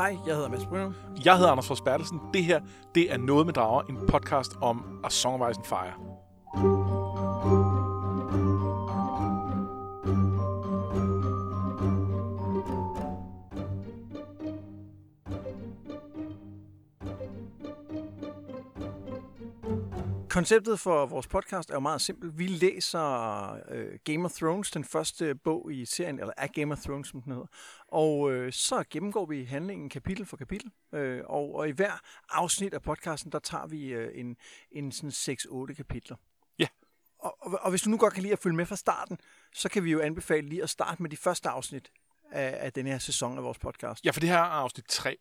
Hej, jeg hedder Mads Brynum. Jeg hedder Anders Fors Bertelsen. Det her, det er Noget med Drager, en podcast om A Song of Ice and Fire. Konceptet for vores podcast er jo meget simpelt. Vi læser øh, Game of Thrones, den første bog i serien, eller er Game of Thrones, som den hedder. Og øh, så gennemgår vi handlingen kapitel for kapitel. Øh, og, og i hver afsnit af podcasten, der tager vi øh, en, en sådan 6-8 kapitler. Ja. Og, og, og hvis du nu godt kan lide at følge med fra starten, så kan vi jo anbefale lige at starte med de første afsnit af, af den her sæson af vores podcast. Ja, for det her er afsnit 3,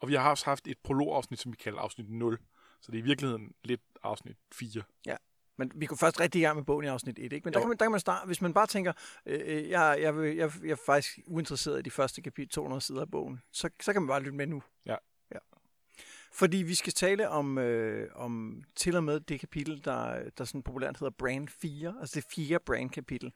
og vi har også haft et prologafsnit, som vi kalder afsnit 0. Så det er i virkeligheden lidt afsnit 4. Ja. Men vi går først rigtig i gang med bogen i afsnit 1, ikke? Men der Jo. kan, man, der kan man starte, hvis man bare tænker, øh, øh, jeg, jeg, vil- jeg, jeg er faktisk uinteresseret i de første kapitel, 200 sider af bogen, så, så kan man bare lytte med nu. Ja. ja. Fordi vi skal tale om, øh, om til og med det kapitel, der, der sådan populært hedder Brand 4, altså det fjerde Brand-kapitel.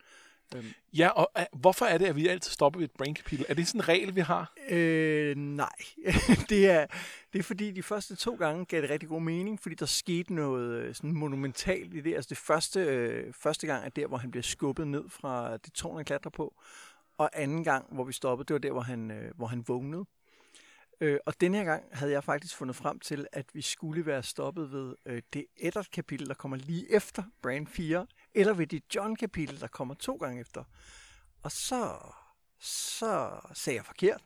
Øhm, Ja, og uh, hvorfor er det, at vi altid stopper ved et brain-kapitel? Er det sådan en regel, vi har? Øh, nej. det, er, det er fordi, de første to gange gav det rigtig god mening, fordi der skete noget øh, sådan monumentalt i det. Altså det første, øh, første gang er der, hvor han bliver skubbet ned fra det tårn, han klatrer på. Og anden gang, hvor vi stoppede, det var der, hvor han, øh, hvor han vågnede. Øh, og denne her gang havde jeg faktisk fundet frem til, at vi skulle være stoppet ved øh, det Eddard-kapitel, der kommer lige efter Brand 4, eller ved det John-kapitel, der kommer to gange efter. Og så, så sagde jeg forkert.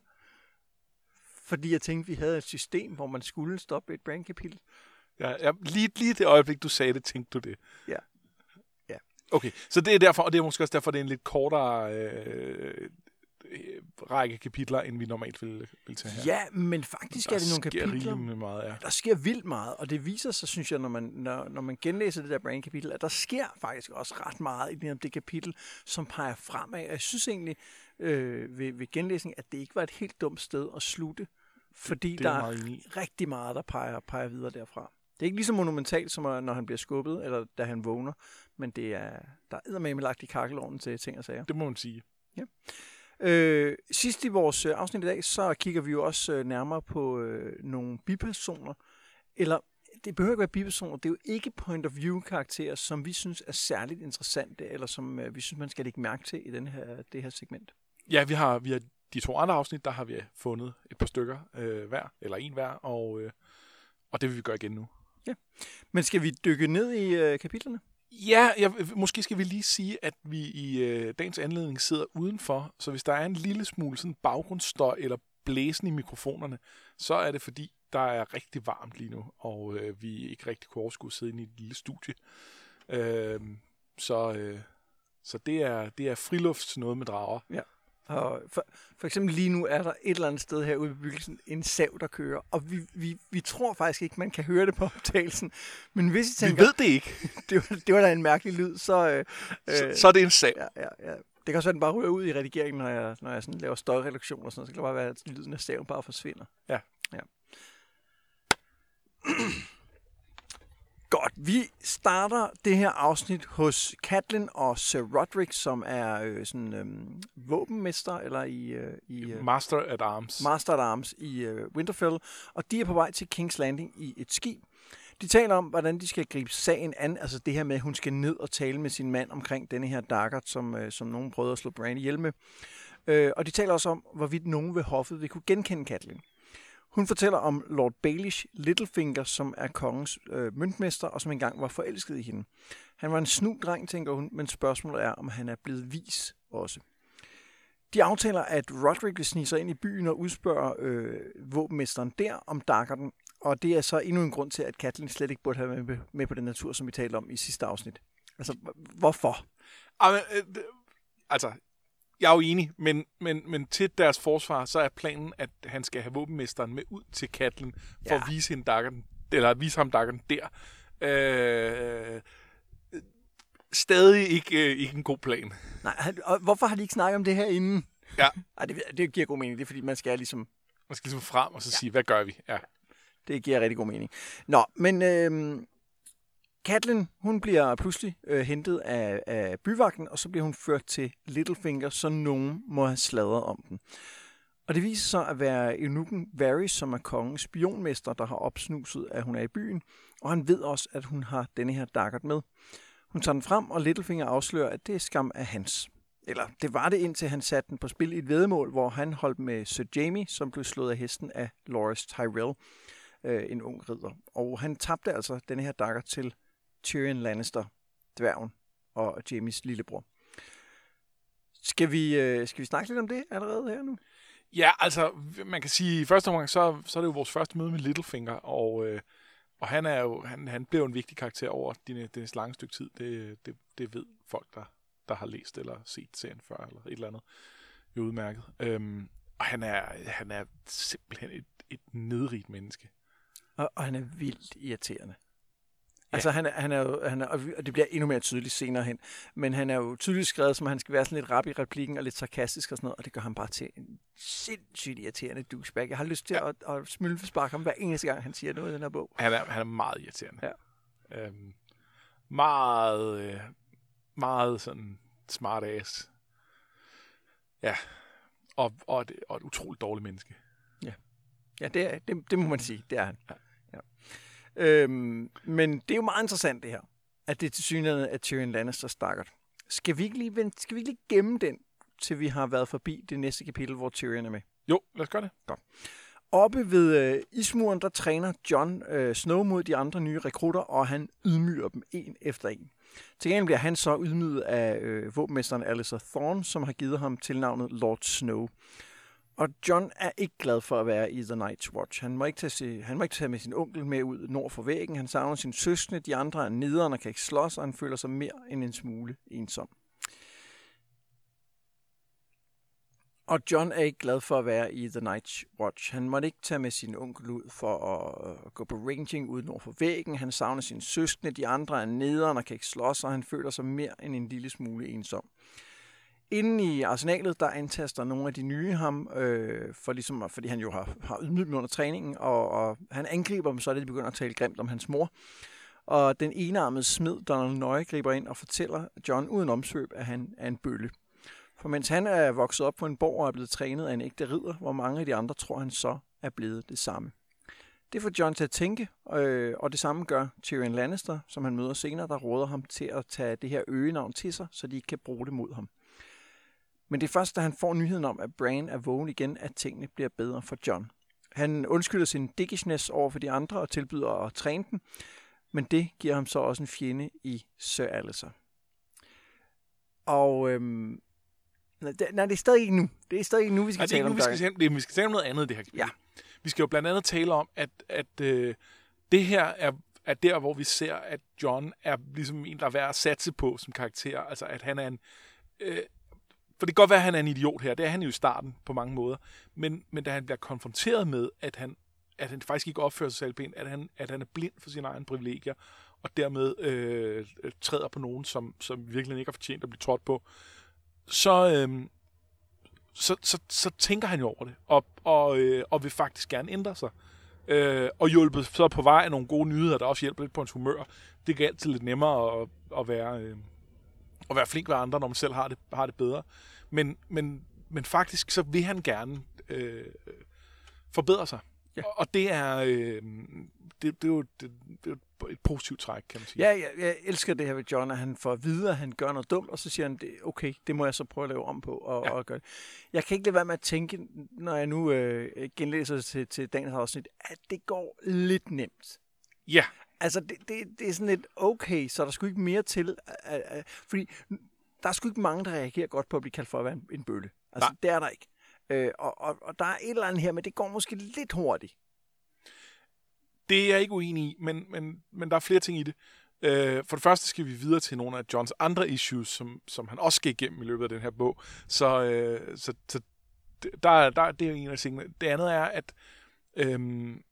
Fordi jeg tænkte, vi havde et system, hvor man skulle stoppe et brandkapitel. Ja, ja, lige, lige det øjeblik, du sagde det, tænkte du det. Ja. Ja. Okay, så det er derfor, og det er måske også derfor, det er en lidt kortere øh, række kapitler, end vi normalt vil, vil tage her. Ja, men faktisk er det nogle kapitler, meget, ja. der sker vildt meget, og det viser sig, synes jeg, når man, når, når man genlæser det der brandkapitel, at der sker faktisk også ret meget i det, det kapitel, som peger fremad. Og jeg synes egentlig øh, ved, ved genlæsning, at det ikke var et helt dumt sted at slutte, fordi det er der er meget i. rigtig meget, der peger, peger videre derfra. Det er ikke lige så monumentalt, som når han bliver skubbet, eller da han vågner, men det er, der er eddermame lagt i kakkelovnen til ting og sager. Det må man sige. Øh, sidst i vores øh, afsnit i dag, så kigger vi jo også øh, nærmere på øh, nogle bipersoner. Eller, det behøver ikke være bipersoner, det er jo ikke point of view karakterer, som vi synes er særligt interessante, eller som øh, vi synes, man skal lægge mærke til i den her, det her segment. Ja, vi har, vi har de to andre afsnit, der har vi fundet et par stykker øh, hver, eller en hver, og, øh, og det vil vi gøre igen nu. Men skal vi dykke ned i øh, kapitlerne? Ja, jeg, måske skal vi lige sige, at vi i øh, dagens anledning sidder udenfor, så hvis der er en lille smule sådan baggrundsstøj eller blæsen i mikrofonerne, så er det fordi, der er rigtig varmt lige nu, og øh, vi ikke rigtig kunne overskue at sidde inde i et lille studie. Øh, så øh, så det, er, det er frilufts noget med drager. Og for, for eksempel lige nu er der et eller andet sted her ude i bebyggelsen en sav, der kører, og vi, vi, vi tror faktisk ikke, man kan høre det på optagelsen. Men hvis I Vi tænker, ved det ikke, det, var, det var da en mærkelig lyd, så... Øh, så, så er det en sag. Ja, ja, ja. Det kan også være, at den bare ryger ud i redigeringen, når jeg, når jeg sådan laver støjreduktion og sådan noget. Så kan det bare være, at lyden af staven bare forsvinder. Ja. ja. Godt, vi starter det her afsnit hos Katlin og Sir Roderick, som er øh, sådan øhm, våbenmester, eller i, øh, i øh, Master at Arms. Master at Arms i øh, Winterfell, og de er på vej til King's Landing i et skib. De taler om, hvordan de skal gribe sagen an, altså det her med, at hun skal ned og tale med sin mand omkring denne her Daggert, som, øh, som nogen prøvede at slå Bran ihjel med. Øh, og de taler også om, hvorvidt nogen ved hoffet vil kunne genkende Catelyn. Hun fortæller om Lord Baelish Littlefinger, som er kongens øh, møntmester, og som engang var forelsket i hende. Han var en snu dreng, tænker hun, men spørgsmålet er, om han er blevet vis også. De aftaler, at Roderick vil snige sig ind i byen og udspørge øh, våbenmesteren der om Darkerden, og det er så endnu en grund til, at Katlin slet ikke burde have med, med på den natur, som vi talte om i sidste afsnit. Altså, hvorfor? Øh, altså, jeg er jo enig, men, men, men til deres forsvar, så er planen, at han skal have våbenmesteren med ud til Katlen, for Ja. at vise, hende daggeren, eller vise ham daggeren der. Øh, stadig ikke, øh, ikke en god plan. Nej, og hvorfor har de ikke snakket om det her inden? Ja. Ej, det, det giver god mening. Det er, fordi man skal ligesom Man skal ligesom frem og så sige, hvad gør vi? Ja. Det giver rigtig god mening. Nå, men øh, Katlin, hun bliver pludselig øh, hentet af, af byvagten, og så bliver hun ført til Littlefinger, så nogen må have sladret om den. Og det viser sig at være eunukken Varys, som er kongens spionmester, der har opsnuset, at hun er i byen. Og han ved også, at hun har denne her dagger med. Hun tager den frem, og Littlefinger afslører, at det er skam af hans. Eller det var det, indtil han satte den på spil i et vedemål, hvor han holdt med Sir Jamie, som blev slået af hesten af Loras Tyrell, øh, en ung ridder. Og han tabte altså denne her dagger til Tyrion Lannister, dværgen, og Jamies lillebror. Skal vi, øh, skal vi snakke lidt om det allerede her nu? Ja, altså, man kan sige, i første omgang, så, så er det jo vores første møde med Littlefinger, og, øh, og han, er jo, han, han jo en vigtig karakter over det det lange stykke tid. Det, det, det ved folk, der, der har læst eller set serien før, eller et eller andet. Jo udmærket. Øhm, og han er, han er simpelthen et, et nedrigt menneske. Og, og han er vildt irriterende. Altså, han er, han er jo, han er, og det bliver endnu mere tydeligt senere hen, men han er jo tydeligt skrevet, som han skal være sådan lidt rap i replikken og lidt sarkastisk og sådan noget, og det gør ham bare til en sindssygt irriterende douchebag. Jeg har lyst til ja. at, at smølfesparke ham hver eneste gang, han siger noget i den her bog. Han er, han er meget irriterende. Ja. Øhm, meget, øh, meget sådan smart ass. Ja, og, og, et, og et utroligt dårligt menneske. Ja, ja det, er, det, det må man sige, det er han. Ja. Øhm, men det er jo meget interessant det her, at det er til synligheden af Tyrion Lannister stakkert. Skal vi, ikke lige, skal vi ikke lige gemme den, til vi har været forbi det næste kapitel, hvor Tyrion er med? Jo, lad os gøre det. Godt. Oppe ved øh, ismuren, der træner John øh, Snow mod de andre nye rekrutter, og han ydmyger dem en efter en. Til gengæld bliver han så ydmyget af øh, våbenmesteren Alistair Thorne, som har givet ham tilnavnet Lord Snow. Og John er ikke glad for at være i The Night's Watch. Han må ikke tage, han må ikke tage med sin onkel med ud nord for væggen. Han savner sin søskende. De andre er nederen og kan ikke slås, og han føler sig mere end en smule ensom. Og John er ikke glad for at være i The Night's Watch. Han måtte ikke tage med sin onkel ud for at øh, gå på ranging ud nord for væggen. Han savner sin søskende. De andre er nederen og kan ikke slås, og han føler sig mere end en lille smule ensom. Inden i arsenalet, der antaster nogle af de nye ham, øh, for ligesom, fordi han jo har, har ydmyget dem under træningen, og, og han angriber dem, så er det, de begynder at tale grimt om hans mor. Og den enarmede smed, Donald Nøje, griber ind og fortæller John uden omsøb, at han er en bølle. For mens han er vokset op på en borg og er blevet trænet af en ægte ridder, hvor mange af de andre tror, han så er blevet det samme. Det får John til at tænke, øh, og det samme gør Tyrion Lannister, som han møder senere, der råder ham til at tage det her øgenavn til sig, så de ikke kan bruge det mod ham. Men det er først, da han får nyheden om, at Bran er vågen igen, at tingene bliver bedre for John. Han undskylder sin dickishness over for de andre og tilbyder at træne dem, men det giver ham så også en fjende i Sir Alistair. Og øhm, nej, det, nej, det er stadig ikke nu. Det er stadig ikke nu, vi skal nej, tale om nu, vi skal, det, vi skal tale om noget andet det her Ja. Vi skal jo blandt andet tale om, at, at øh, det her er, er der, hvor vi ser, at John er ligesom en, der er værd at satse på som karakter. Altså, at han er en... Øh, for det kan godt være, at han er en idiot her. Det er han jo i starten på mange måder. Men, men da han bliver konfronteret med, at han, at han faktisk ikke opfører sig selv pænt, at han, at han er blind for sine egne privilegier, og dermed øh, træder på nogen, som, som virkelig ikke har fortjent at blive trådt på, så, øh, så, så, så tænker han jo over det, og, og, øh, og vil faktisk gerne ændre sig. Øh, og hjulpet så på vej af nogle gode nyheder, der også hjælper lidt på hans humør. Det gør altid lidt nemmere at, at være... Øh, at være flink ved andre, når man selv har det, har det bedre. Men, men, men faktisk så vil han gerne øh, forbedre sig. Ja. Og det er, øh, det, det, er jo, det, det er et positivt træk, kan man sige. Ja, jeg, jeg elsker det her ved John, at han får at vide, at han gør noget dumt, og så siger han, det, okay, det må jeg så prøve at lave om på og, ja. og gøre Jeg kan ikke lade være med at tænke, når jeg nu øh, genlæser til, til dagens afsnit, at det går lidt nemt. Ja. Altså, det, det, det er sådan lidt okay, så der skulle ikke mere til. Uh, uh, fordi der er sgu ikke mange, der reagerer godt på at blive kaldt for at være en, en bølle. Altså, Nej. det er der ikke. Uh, og, og, og der er et eller andet her, men det går måske lidt hurtigt. Det er jeg ikke uenig i, men, men, men der er flere ting i det. Uh, for det første skal vi videre til nogle af Johns andre issues, som, som han også skal igennem i løbet af den her bog. Så, uh, så, så der, der, det er en af tingene. Det andet er, at øhm,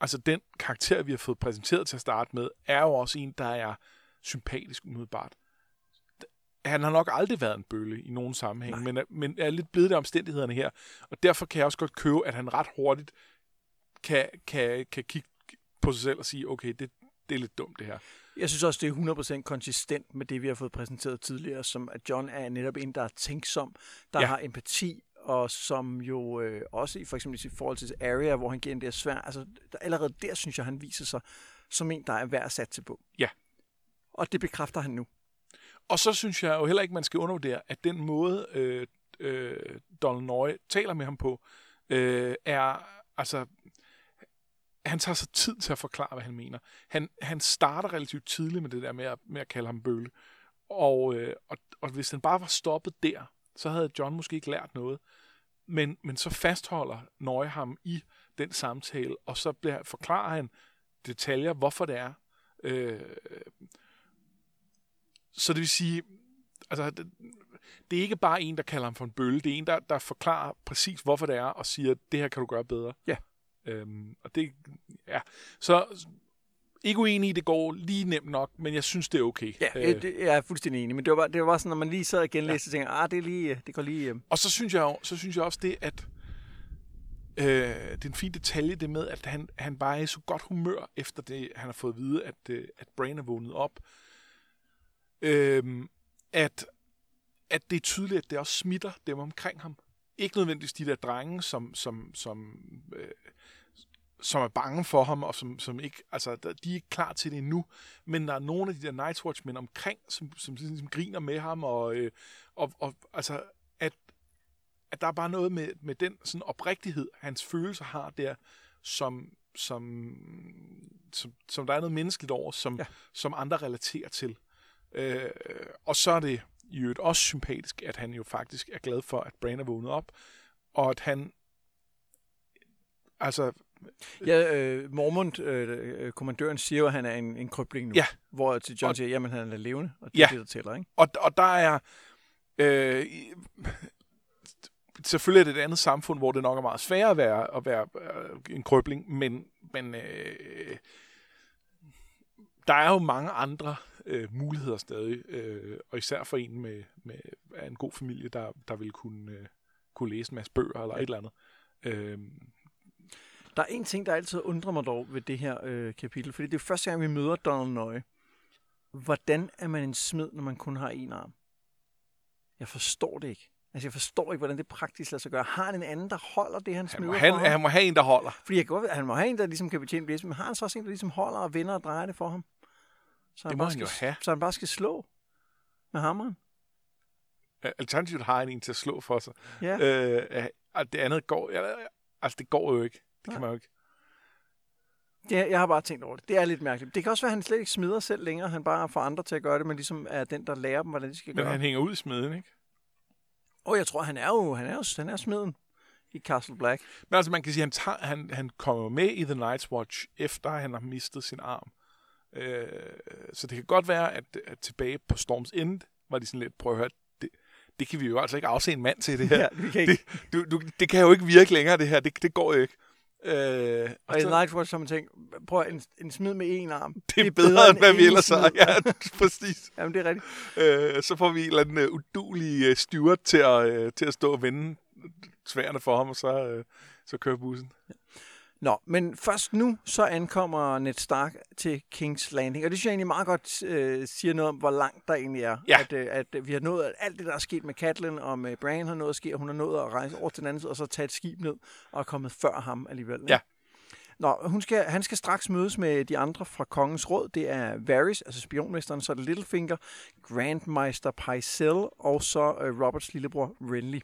altså den karakter, vi har fået præsenteret til at starte med, er jo også en, der er sympatisk umiddelbart. Han har nok aldrig været en bølle i nogen sammenhæng, men, men er lidt blevet af omstændighederne her. Og derfor kan jeg også godt købe, at han ret hurtigt kan, kan, kan kigge på sig selv og sige, okay, det, det er lidt dumt det her. Jeg synes også, det er 100% konsistent med det, vi har fået præsenteret tidligere, som at John er netop en, der er tænksom, der ja. har empati, og som jo øh, også i for eksempel i forhold til Arya, hvor han giver en der svær, altså der, allerede der synes jeg, han viser sig som en, der er værd at satse på. Ja. Og det bekræfter han nu. Og så synes jeg jo heller ikke, man skal undervurdere, at den måde, øh, øh, Donald Nøje taler med ham på, øh, er, altså, han tager sig tid til at forklare, hvad han mener. Han, han starter relativt tidligt med det der med at, med at kalde ham bølle. Og, øh, og, og hvis den bare var stoppet der, så havde John måske ikke lært noget. Men, men så fastholder Nøje ham i den samtale, og så bliver, forklarer han detaljer, hvorfor det er. Øh, så det vil sige, altså, det, det er ikke bare en, der kalder ham for en bølle. Det er en, der, der forklarer præcis, hvorfor det er, og siger, det her kan du gøre bedre. Ja. Øhm, og det, ja. Så ikke uenig i, det går lige nemt nok, men jeg synes, det er okay. Ja, øh, det, jeg er fuldstændig enig, men det var, det var sådan, når man lige sad og genlæste, ja. og tænkte, ah, det, er lige, det går lige... Øh. Og så synes jeg, så synes jeg også det, at øh, det er en fin detalje, det med, at han, han bare er i så godt humør, efter det, han har fået at vide, at, øh, at Brain er vågnet op. Øh, at, at det er tydeligt, at det også smitter dem omkring ham. Ikke nødvendigvis de der drenge, som, som, som øh, som er bange for ham, og som, som ikke, altså, de er ikke klar til det endnu. Men der er nogle af de der Night's Watchmen omkring, som, som, som, som griner med ham, og, øh, og, og altså, at, at der er bare noget med, med den sådan oprigtighed, hans følelser har der, som, som, som, som der er noget menneskeligt over, som, ja. som andre relaterer til. Øh, og så er det i øvrigt også sympatisk, at han jo faktisk er glad for, at Bran er vågnet op, og at han altså Ja, øh, Mormont, øh, øh, kommandøren, siger jo, at han er en, en krybling nu. Ja. Hvor til John og, siger, jamen han er levende, og det ja. er det, der tæller, ikke? Og, og der er... Øh, selvfølgelig er det et andet samfund, hvor det nok er meget sværere at være, at være øh, en krøbling, men, men øh, der er jo mange andre øh, muligheder stadig, øh, og især for en med, med en god familie, der, der vil kunne, øh, kunne læse en masse bøger eller ja. et eller andet. Øh, der er en ting, der altid undrer mig dog ved det her øh, kapitel, fordi det er første gang, vi møder Donald Nøje. Hvordan er man en smed, når man kun har en arm? Jeg forstår det ikke. Altså, jeg forstår ikke, hvordan det praktisk lader sig gøre. Har han en anden, der holder det, han smider han må, han, han må have en, der holder. Fordi jeg godt, han må have en, der ligesom kan betjene blæsen, men har han så også en, der ligesom holder og vender og drejer det for ham? Så det må han skal, jo have. Så han bare skal slå med hammeren? Alternativt har han en til at slå for sig. Ja. Øh, det andet går... Altså, det går jo ikke. Det kan man jo ikke. Ja, jeg har bare tænkt over det. Det er lidt mærkeligt. Det kan også være, at han slet ikke smider selv længere. Han bare får andre til at gøre det, men ligesom er den, der lærer dem, hvordan de skal men gøre Men han hænger ud i smeden, ikke? Og jeg tror, han er jo, han er jo, han er smeden i Castle Black. Men altså, man kan sige, at han, tager, han, han kommer med i The Night's Watch, efter han har mistet sin arm. Øh, så det kan godt være, at, at tilbage på Storms End, var de sådan lidt, prøv at høre, det, det kan vi jo altså ikke afse en mand til, det her. Ja, vi kan ikke. Det, du, du, det kan jo ikke virke længere, det her. Det, det går ikke. Øh, og, i Nightwatch har man tænkt, prøv en, en smid med en arm. Det er, det er bedre, bedre, end hvad vi ellers har. Ja, præcis. Jamen, det er rigtigt. Øh, så får vi en eller anden uh, udulig uh, steward til at, uh, til at stå og vende sværene for ham, og så, uh, så kører bussen. Ja. Nå, men først nu, så ankommer Ned Stark til King's Landing, og det synes jeg egentlig meget godt øh, siger noget om, hvor langt der egentlig er. Ja. At, øh, at vi har nået, at alt det, der er sket med Catelyn og med Bran har nået at ske, og hun har nået at rejse over til den anden side, og så tage et skib ned, og er kommet før ham alligevel. Ja. Nå, hun skal, han skal straks mødes med de andre fra kongens råd. Det er Varys, altså spionmesteren, så er det Littlefinger, Grandmeister Pycelle, og så øh, Roberts lillebror Renly.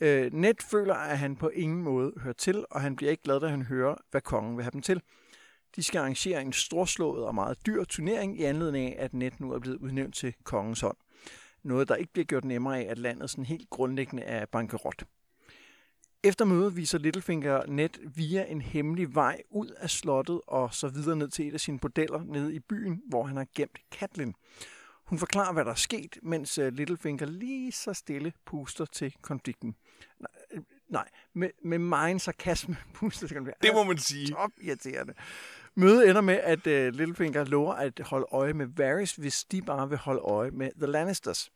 Øh, Ned føler, at han på ingen måde hører til, og han bliver ikke glad, da han hører, hvad kongen vil have dem til. De skal arrangere en storslået og meget dyr turnering i anledning af, at Ned nu er blevet udnævnt til kongens hånd. Noget, der ikke bliver gjort nemmere af, at landet sådan helt grundlæggende er bankerot. Efter mødet viser Littlefinger net via en hemmelig vej ud af slottet og så videre ned til et af sine bordeller nede i byen, hvor han har gemt Katlin. Hun forklarer, hvad der er sket, mens øh, Littlefinger lige så stille puster til konflikten. Nej, øh, med, med meget sarkasme konflikten. Det må man sige. Top irriterende. Mødet ender med, at uh, Littlefinger lover at holde øje med Varys, hvis de bare vil holde øje med The Lannisters.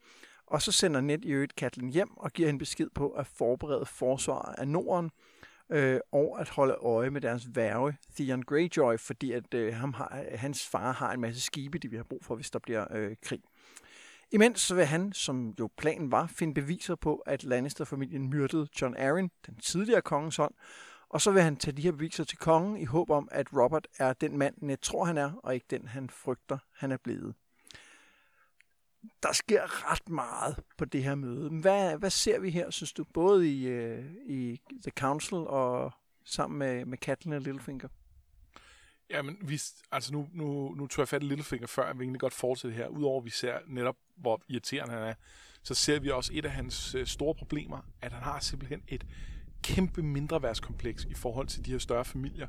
Og så sender Ned i øvrigt Catelyn hjem og giver hende besked på at forberede forsvar af Norden, øh, og at holde øje med deres værve, Theon Greyjoy, fordi at øh, ham har, hans far har en masse skibe, de vi har brug for, hvis der bliver øh, krig. Imens så vil han, som jo planen var, finde beviser på, at Lannister-familien myrdede John Arryn, den tidligere kongens hånd, og så vil han tage de her beviser til kongen i håb om, at Robert er den mand, Ned tror han er, og ikke den, han frygter, han er blevet. Der sker ret meget på det her møde. Hvad, hvad ser vi her, synes du, både i, øh, i The Council og sammen med, med Catelyn og Littlefinger? Jamen, vi, altså nu, nu, nu tog jeg fat i Littlefinger før, at vi egentlig godt fortsætter her. Udover at vi ser netop, hvor irriterende han er, så ser vi også et af hans øh, store problemer, at han har simpelthen et kæmpe mindreværdskompleks i forhold til de her større familier.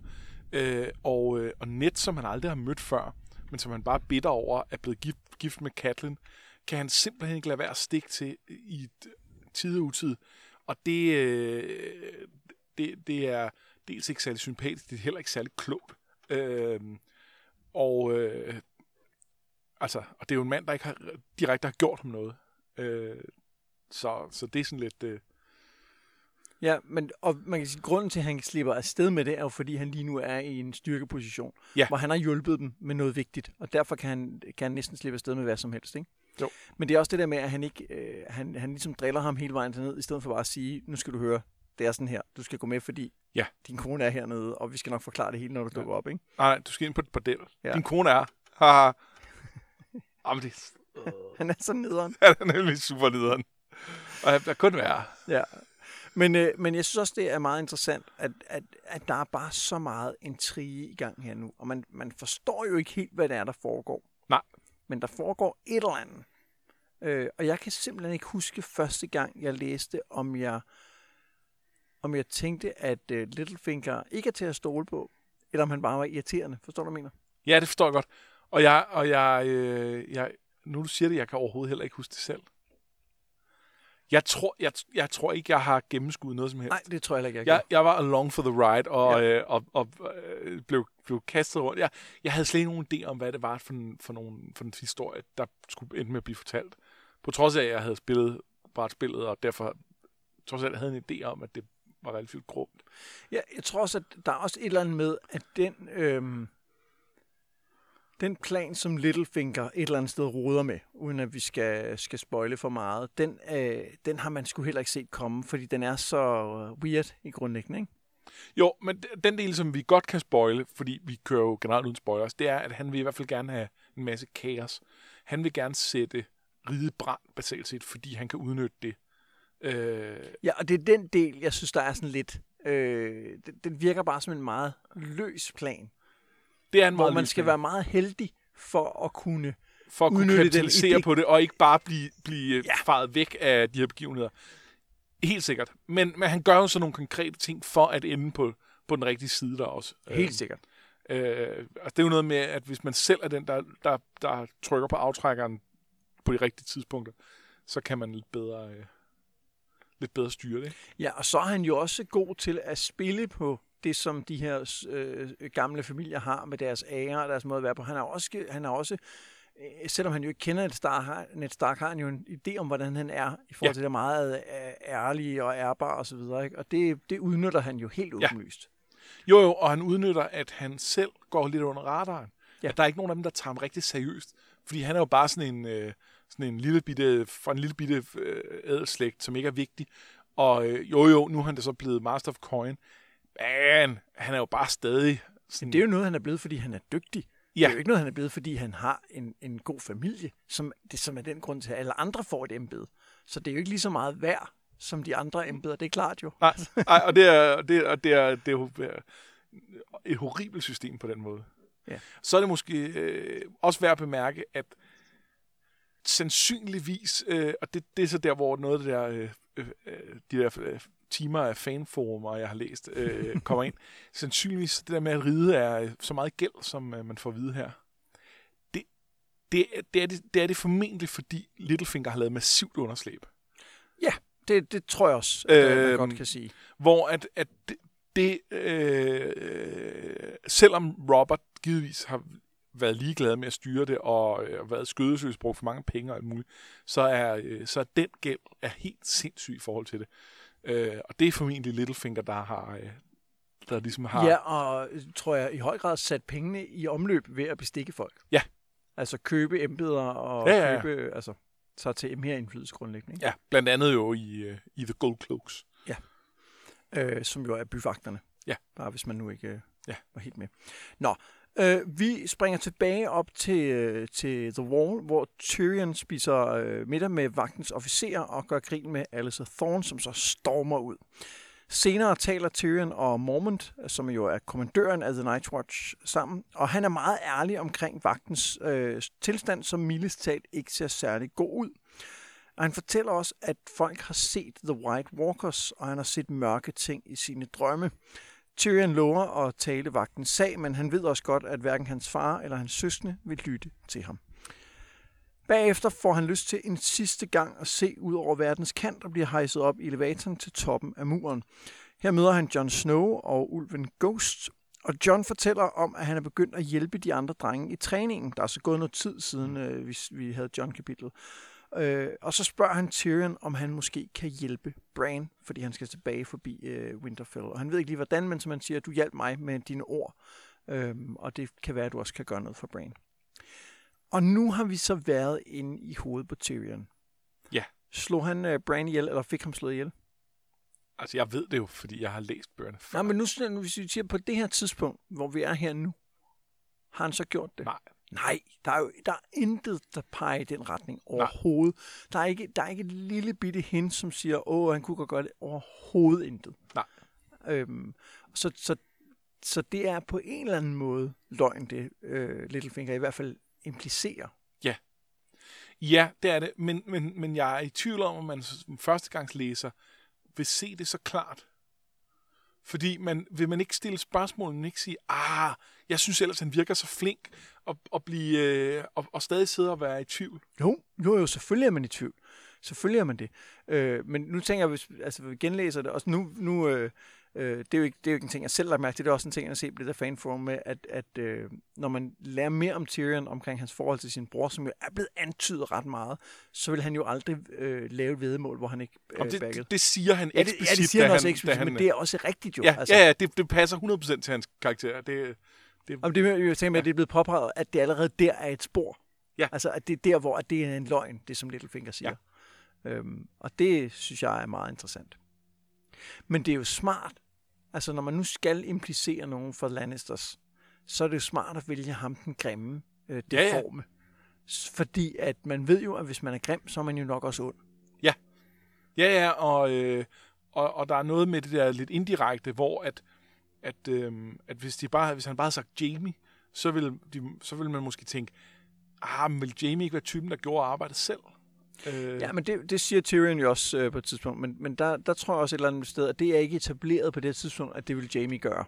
Øh, og, øh, og net, som han aldrig har mødt før, men som han bare bitter over, er blevet gift, gift med Katlin, kan han simpelthen ikke lade være at stikke til i tid og utid. Og det, øh, det, det er dels ikke særlig sympatisk, det er heller ikke særlig klogt. Øh, og, øh, altså, og det er jo en mand, der ikke har, direkte har gjort ham noget. Øh, så, så det er sådan lidt... Øh, Ja, men og man kan sige, grunden til, at han slipper afsted med det, er jo fordi, han lige nu er i en styrkeposition, Ja. hvor han har hjulpet dem med noget vigtigt, og derfor kan han, kan han næsten slippe afsted med hvad som helst. Ikke? Jo. Men det er også det der med, at han ikke øh, han, han ligesom driller ham hele vejen ned, i stedet for bare at sige, nu skal du høre, det er sådan her, du skal gå med, fordi Ja. din kone er hernede, og vi skal nok forklare det hele, når du Ja. dukker op. Ikke? nej, du skal ind på et bordel. Ja. Ja. Din kone er. Haha. Jamen, det Han er så nederen. er nemlig super nederen. Og jeg, jeg kun være. Ja. Men, øh, men jeg synes også, det er meget interessant, at, at, at der er bare så meget intrige i gang her nu. Og man, man forstår jo ikke helt, hvad det er, der foregår. Nej. Men der foregår et eller andet. Øh, og jeg kan simpelthen ikke huske første gang, jeg læste, om jeg, om jeg tænkte, at øh, Littlefinger ikke er til at stole på, eller om han bare var irriterende. Forstår du, hvad jeg mener? Ja, det forstår jeg godt. Og jeg, og jeg, øh, jeg nu du siger det, jeg kan overhovedet heller ikke huske det selv. Jeg tror, jeg, jeg tror ikke, jeg har gennemskuddet noget som helst. Nej, det tror jeg heller ikke, jeg, Jeg, jeg var along for the ride, og, Ja. øh, og, og øh, blev, blev kastet rundt. Jeg, jeg havde slet ikke nogen idé om, hvad det var for en, for, nogen, for en historie, der skulle ende med at blive fortalt. På trods af, at jeg havde spillet brætspillet, og derfor trods alt havde en idé om, at det var relativt grumt. Ja, jeg tror også, at der er også et eller andet med, at den, øhm, den plan, som Littlefinger et eller andet sted roder med, uden at vi skal, skal spoile for meget, den, øh, den har man sgu heller ikke set komme, fordi den er så weird i grundlæggende, ikke? Jo, men den del, som vi godt kan spoile, fordi vi kører jo generelt uden spoilers, det er, at han vil i hvert fald gerne have en masse kaos. Han vil gerne sætte ride brand, basalt set, fordi han kan udnytte det. Øh, Ja, og det er den del, jeg synes, der er sådan lidt... Øh, den, den virker bare som en meget løs plan, det er en hvor meget man lys skal plan. være meget heldig for at kunne... for at kunne kapitalisere på det, og ikke bare blive, blive Ja. ja. faret væk af de her begivenheder. Helt sikkert. Men, men han gør jo så nogle konkrete ting for at ende på, på den rigtige side der også. Helt sikkert. Øh, altså det er jo noget med, at hvis man selv er den, der, der, der trykker på aftrækkeren på de rigtige tidspunkter, så kan man lidt bedre, øh, lidt bedre styre det. Ja, og så er han jo også god til at spille på det, som de her øh, gamle familier har med deres ære og deres måde at være på. Han har også, han har også øh, selvom han jo ikke kender Ned Stark, har, Ned Stark, har han jo en idé om, hvordan han er, i forhold Ja. til det meget øh, ærlige og ærbar og så videre. Ikke? Og det, det udnytter han jo helt Ja. åbenlyst. Jo, jo, og han udnytter, at han selv går lidt under radaren. Ja. At der er ikke nogen af dem, der tager ham rigtig seriøst. Fordi han er jo bare sådan en, øh, sådan en lille bitte, fra en lille bitte øh, ædelslægt, som ikke er vigtig. Og øh, jo, jo, nu er han da så blevet Master of Coin. Men han er jo bare stadig sådan... Det er jo noget, han er blevet, fordi han er dygtig. Det Ja. er jo ikke noget, han er blevet, fordi han har en, en god familie, som, det, som er den grund til, at alle andre får et embede. Så det er jo ikke lige så meget værd, som de andre embeder. Det er klart jo. Nej, nej, og det er, det, er, det, er, det er et horribelt system på den måde. Ja. Så er det måske øh, også værd at bemærke, at sandsynligvis, øh, og det, det er så der, hvor noget af det der, øh, øh, øh, de der øh, timer af fanforumer, jeg har læst, øh, kommer ind. Sandsynligvis det der med at ride er øh, så meget gæld, som øh, man får at vide her. Det, det, det, er det, det er det formentlig, fordi Littlefinger har lavet massivt underslæb. Det, det tror jeg også, øh, man Øhm, godt kan sige. hvor at, at det, det øh, selvom Robert givetvis har været ligeglad med at styre det, og øh, været skødesløs, brugt for mange penge og alt muligt, så er, øh, så er den gæld er helt sindssyg i forhold til det. Øh, og det er formentlig Littlefinger, der har, øh, der ligesom har... Ja, og øh, tror jeg i høj grad sat pengene i omløb ved at bestikke folk. Ja. Altså købe embeder og Ja, ja, ja. købe... Altså, så til mere indflydelse grundlæggende. Ikke? Ja, blandt andet jo i, øh, i The Gold Cloaks. øh, som jo er byvagterne. Ja. Bare hvis man nu ikke øh, Ja. var helt med. Nå, øh, vi springer tilbage op til, øh, til The Wall, hvor Tyrion spiser øh, middag med vagtens officerer og gør grin med Alice Thorne, som så stormer ud. Senere taler Tyrion og Mormont, som jo er kommandøren af The Night Watch, sammen, og han er meget ærlig omkring vagtens øh, tilstand, som mildest talt ikke ser særlig god ud. Og han fortæller også, at folk har set The White Walkers, og han har set mørke ting i sine drømme. Tyrion lover at tale vagtens sag, men han ved også godt, at hverken hans far eller hans søskende vil lytte til ham. Bagefter får han lyst til en sidste gang at se ud over verdens kant og bliver hejset op i elevatoren til toppen af muren. Her møder han Jon Snow og ulven Ghost, og John fortæller om, at han er begyndt at hjælpe de andre drenge i træningen. Der er så gået noget tid siden, øh, vi, vi havde John-kapitlet. Øh, og så spørger han Tyrion, om han måske kan hjælpe Bran, fordi han skal tilbage forbi øh, Winterfell. Og han ved ikke lige hvordan, men som han siger, du hjalp mig med dine ord. Øh, og det kan være, at du også kan gøre noget for Bran. Og nu har vi så været inde i hovedet på Tyrion. Ja. Slog han øh, Bran ihjel, eller fik ham slået ihjel? Altså, jeg ved det jo, fordi jeg har læst bøgerne før. Nej, men nu, nu hvis vi siger på det her tidspunkt, hvor vi er her nu, har han så gjort det? Nej. Nej, der er jo der er intet, der peger i den retning overhovedet. Der er, ikke, der er ikke et lille bitte hint, som siger, åh, han kunne godt gøre det. Overhovedet intet. Nej. Øhm, så, så, så det er på en eller anden måde løgn, det øh, Littlefinger i hvert fald implicerer. Ja, det er det, men, men, men jeg er i tvivl om, om man som førstegangslæser vil se det så klart. Fordi man, vil man ikke stille spørgsmål, man ikke sige, ah, jeg synes ellers, han virker så flink, og, og, blive, øh, og, og stadig sidde og være i tvivl. Jo, jo, jo, selvfølgelig er man i tvivl. Selvfølgelig er man det. Øh, men nu tænker jeg, hvis altså, vi genlæser det, også nu, nu øh, øh, det, er jo ikke, det er jo ikke en ting, jeg selv har mærke til, det er også en ting, jeg har set på det der fanforum med, at, at øh, når man lærer mere om Tyrion omkring hans forhold til sin bror, som jo er blevet antydet ret meget, så vil han jo aldrig øh, lave et vedemål, hvor han ikke øh, det, backede. det, det siger han Ja, det, eksplicit, ja, det siger han også eksplicit, han, men det er også rigtigt jo. Ja, altså. ja, ja det, det passer 100% til hans karakter. Det, det, Om det jeg tænker med, at det er blevet påpeget, at det allerede der er et spor. Ja. Altså, at det er der, hvor at det er en løgn, det som Littlefinger siger. Ja. Øhm, og det synes jeg er meget interessant. Men det er jo smart. Altså, når man nu skal implicere nogen for Lannisters, så er det jo smart at vælge ham den grimme, øh, Ja, ja. deforme. S- Fordi at man ved jo, at hvis man er grim, så er man jo nok også ond. Ja, ja, og, øh, og, og der er noget med det der lidt indirekte, hvor at, at, øh, at hvis, de bare, hvis han bare havde sagt Jamie, så ville, de, så ville man måske tænke, ah, men vil Jamie ikke være typen, der gjorde arbejdet selv? Øh, Ja, men det, det siger Tyrion jo også øh, på et tidspunkt. Men, men der, der tror jeg også et eller andet sted, at det er ikke etableret på det tidspunkt, at det vil Jamie gøre.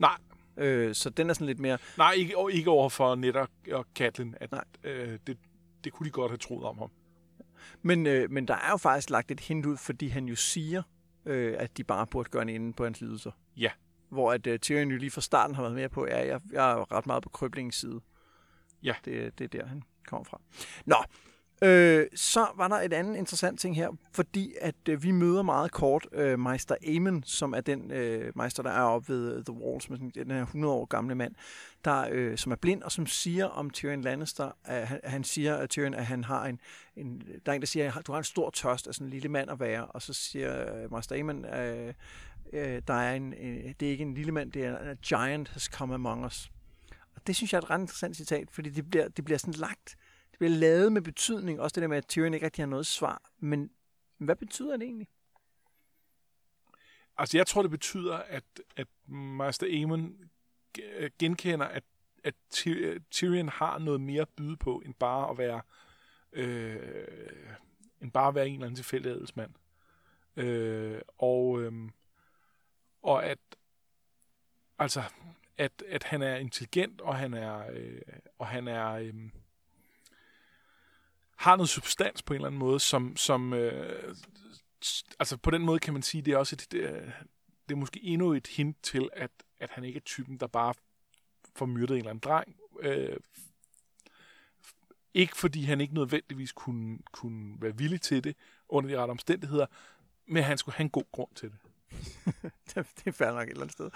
Nej, Øh, så den er sådan lidt mere... nej ikke, ikke over for Ned og, Catelyn, at Nej. øh, det, det kunne de godt have troet om ham. Men, øh, men der er jo faktisk lagt et hint ud, fordi han jo siger, øh, at de bare burde gøre en inde på hans lidelser. Ja. Hvor at øh, Tyrion jo lige fra starten har været med på, ja, jeg, jeg er ret meget på kryblingens side. Ja. Det, det er der, han kommer fra. Nå, øh, så var der et andet interessant ting her, fordi at øh, vi møder meget kort øh, Meister Amen, som er den øh, meister, der er oppe ved The Walls, med sådan, den her 100 år gamle mand, der, øh, som er blind, og som siger om Tyrion Lannister, at han, han siger at Tyrion, at han har en, en, der er en, der siger, at du har en stor tørst af sådan en lille mand at være, og så siger øh, Master Amen, øh, øh, der er en, øh, det er ikke en lille mand, det er en a giant has come among us. Og det synes jeg er et ret interessant citat, fordi det bliver, det bliver sådan lagt, det bliver lavet med betydning, også det der med, at Tyrion ikke rigtig har noget svar, men hvad betyder det egentlig? Altså, jeg tror, det betyder, at, at Master Aemon øh, genkender, at, at øh, Tyrion har noget mere at byde på, end bare at være, øh, end bare at være en eller anden tilfældig adelsmand. Øh, og, øh, og at, altså, at, at han er intelligent, og han er, øh, og han er, øh, har noget substans på en eller anden måde, som, som øh, altså på den måde kan man sige, det er også et, det, er- det er måske endnu et hint til, at, at han ikke er typen, der bare får myrdet en eller anden dreng. Øh, ikke fordi han ikke nødvendigvis kunne, kunne være villig til det under de rette omstændigheder, men han skulle have en god grund til det. det er fair nok et eller andet sted.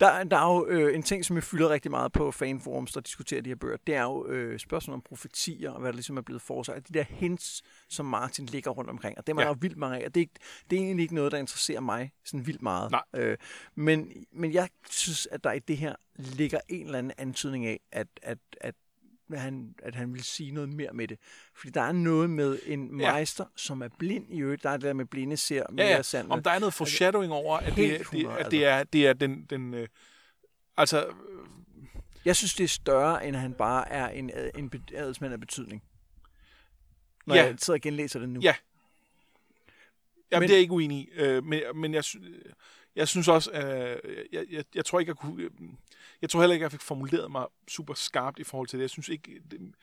Der, der er jo øh, en ting, som jeg fylder rigtig meget på fanforums, der diskuterer de her bøger. Det er jo øh, spørgsmål om profetier, og hvad der ligesom er blevet forårsaget. De der hints, som Martin ligger rundt omkring. Og det er man ja. jo vildt mange af. Det er, ikke, det er egentlig ikke noget, der interesserer mig sådan vildt meget. Nej. Øh, men, men jeg synes, at der i det her ligger en eller anden antydning af, at, at, at at han, at han vil sige noget mere med det. Fordi der er noget med en meister, ja. som er blind i øvrigt. Der er det der med blinde ser mere ja, ja. sandt. Om der er noget foreshadowing over, at det, det, at det, er, det er den... den øh, altså... Øh, jeg synes, det er større, end at han bare er en, en adelsmand af betydning. Når ja. jeg sidder og genlæser det nu. Ja. Jamen, men, det er jeg ikke uenig i. Øh, men, men jeg, jeg synes også, øh, jeg, jeg, jeg tror ikke, jeg kunne... Øh, jeg tror heller ikke, jeg fik formuleret mig super skarpt i forhold til det. Jeg synes ikke... Det,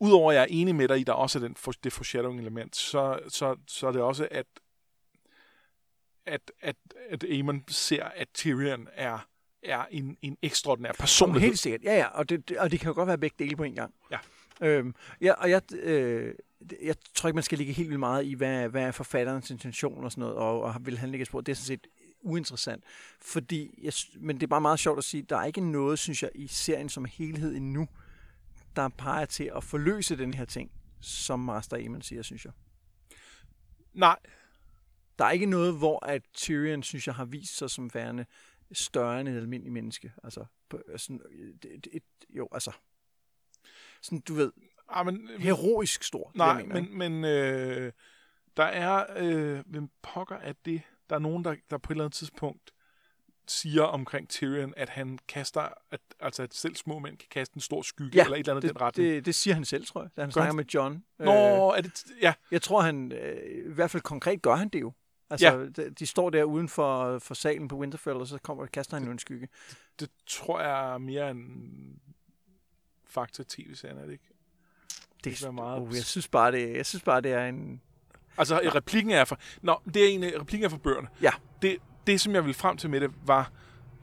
Udover at jeg er enig med dig i, der også er den, for, det foreshadowing element, så, så, så er det også, at, at, at, at Aemon ser, at Tyrion er, er en, en ekstraordinær personlighed. Helt sikkert, ja, ja. Og det, og det kan jo godt være begge dele på en gang. Ja. Øhm, ja, og jeg, øh, jeg tror ikke, man skal ligge helt vildt meget i, hvad, hvad er forfatterens intention og sådan noget, og, og vil han lægge spor. Det er sådan set uinteressant. Fordi, jeg, men det er bare meget sjovt at sige, der er ikke noget, synes jeg, i serien som helhed endnu, der peger til at forløse den her ting, som Master Aemon siger, synes jeg. Nej. Der er ikke noget, hvor at Tyrion, synes jeg, har vist sig som værende større end et almindeligt menneske. Altså, på, sådan, et, et, jo, altså, sådan, du ved, ja, ah, men, heroisk stor. Nej, det, men, men øh, der er, øh, hvem pokker er det? Der er nogen, der, der på et eller andet tidspunkt siger omkring Tyrion, at han kaster, at, altså at selv små mænd kan kaste en stor skygge, ja, eller et eller andet det, den retning. Det, det siger han selv, tror jeg, da han snakker med John. Nå, øh, er det, ja. Jeg tror, han, øh, i hvert fald konkret gør han det jo. Altså, ja. de, de står der uden for, for salen på Winterfell, og så kommer og kaster han jo en skygge. Det, det tror jeg er mere en fakta tv-serien, er det ikke? Det, det meget... Uh, jeg synes bare, det, jeg synes bare, det er en... Altså, ja. replikken er fra... Nå, det er en replikken er fra bøgerne. Ja. Det, det, som jeg ville frem til med det, var,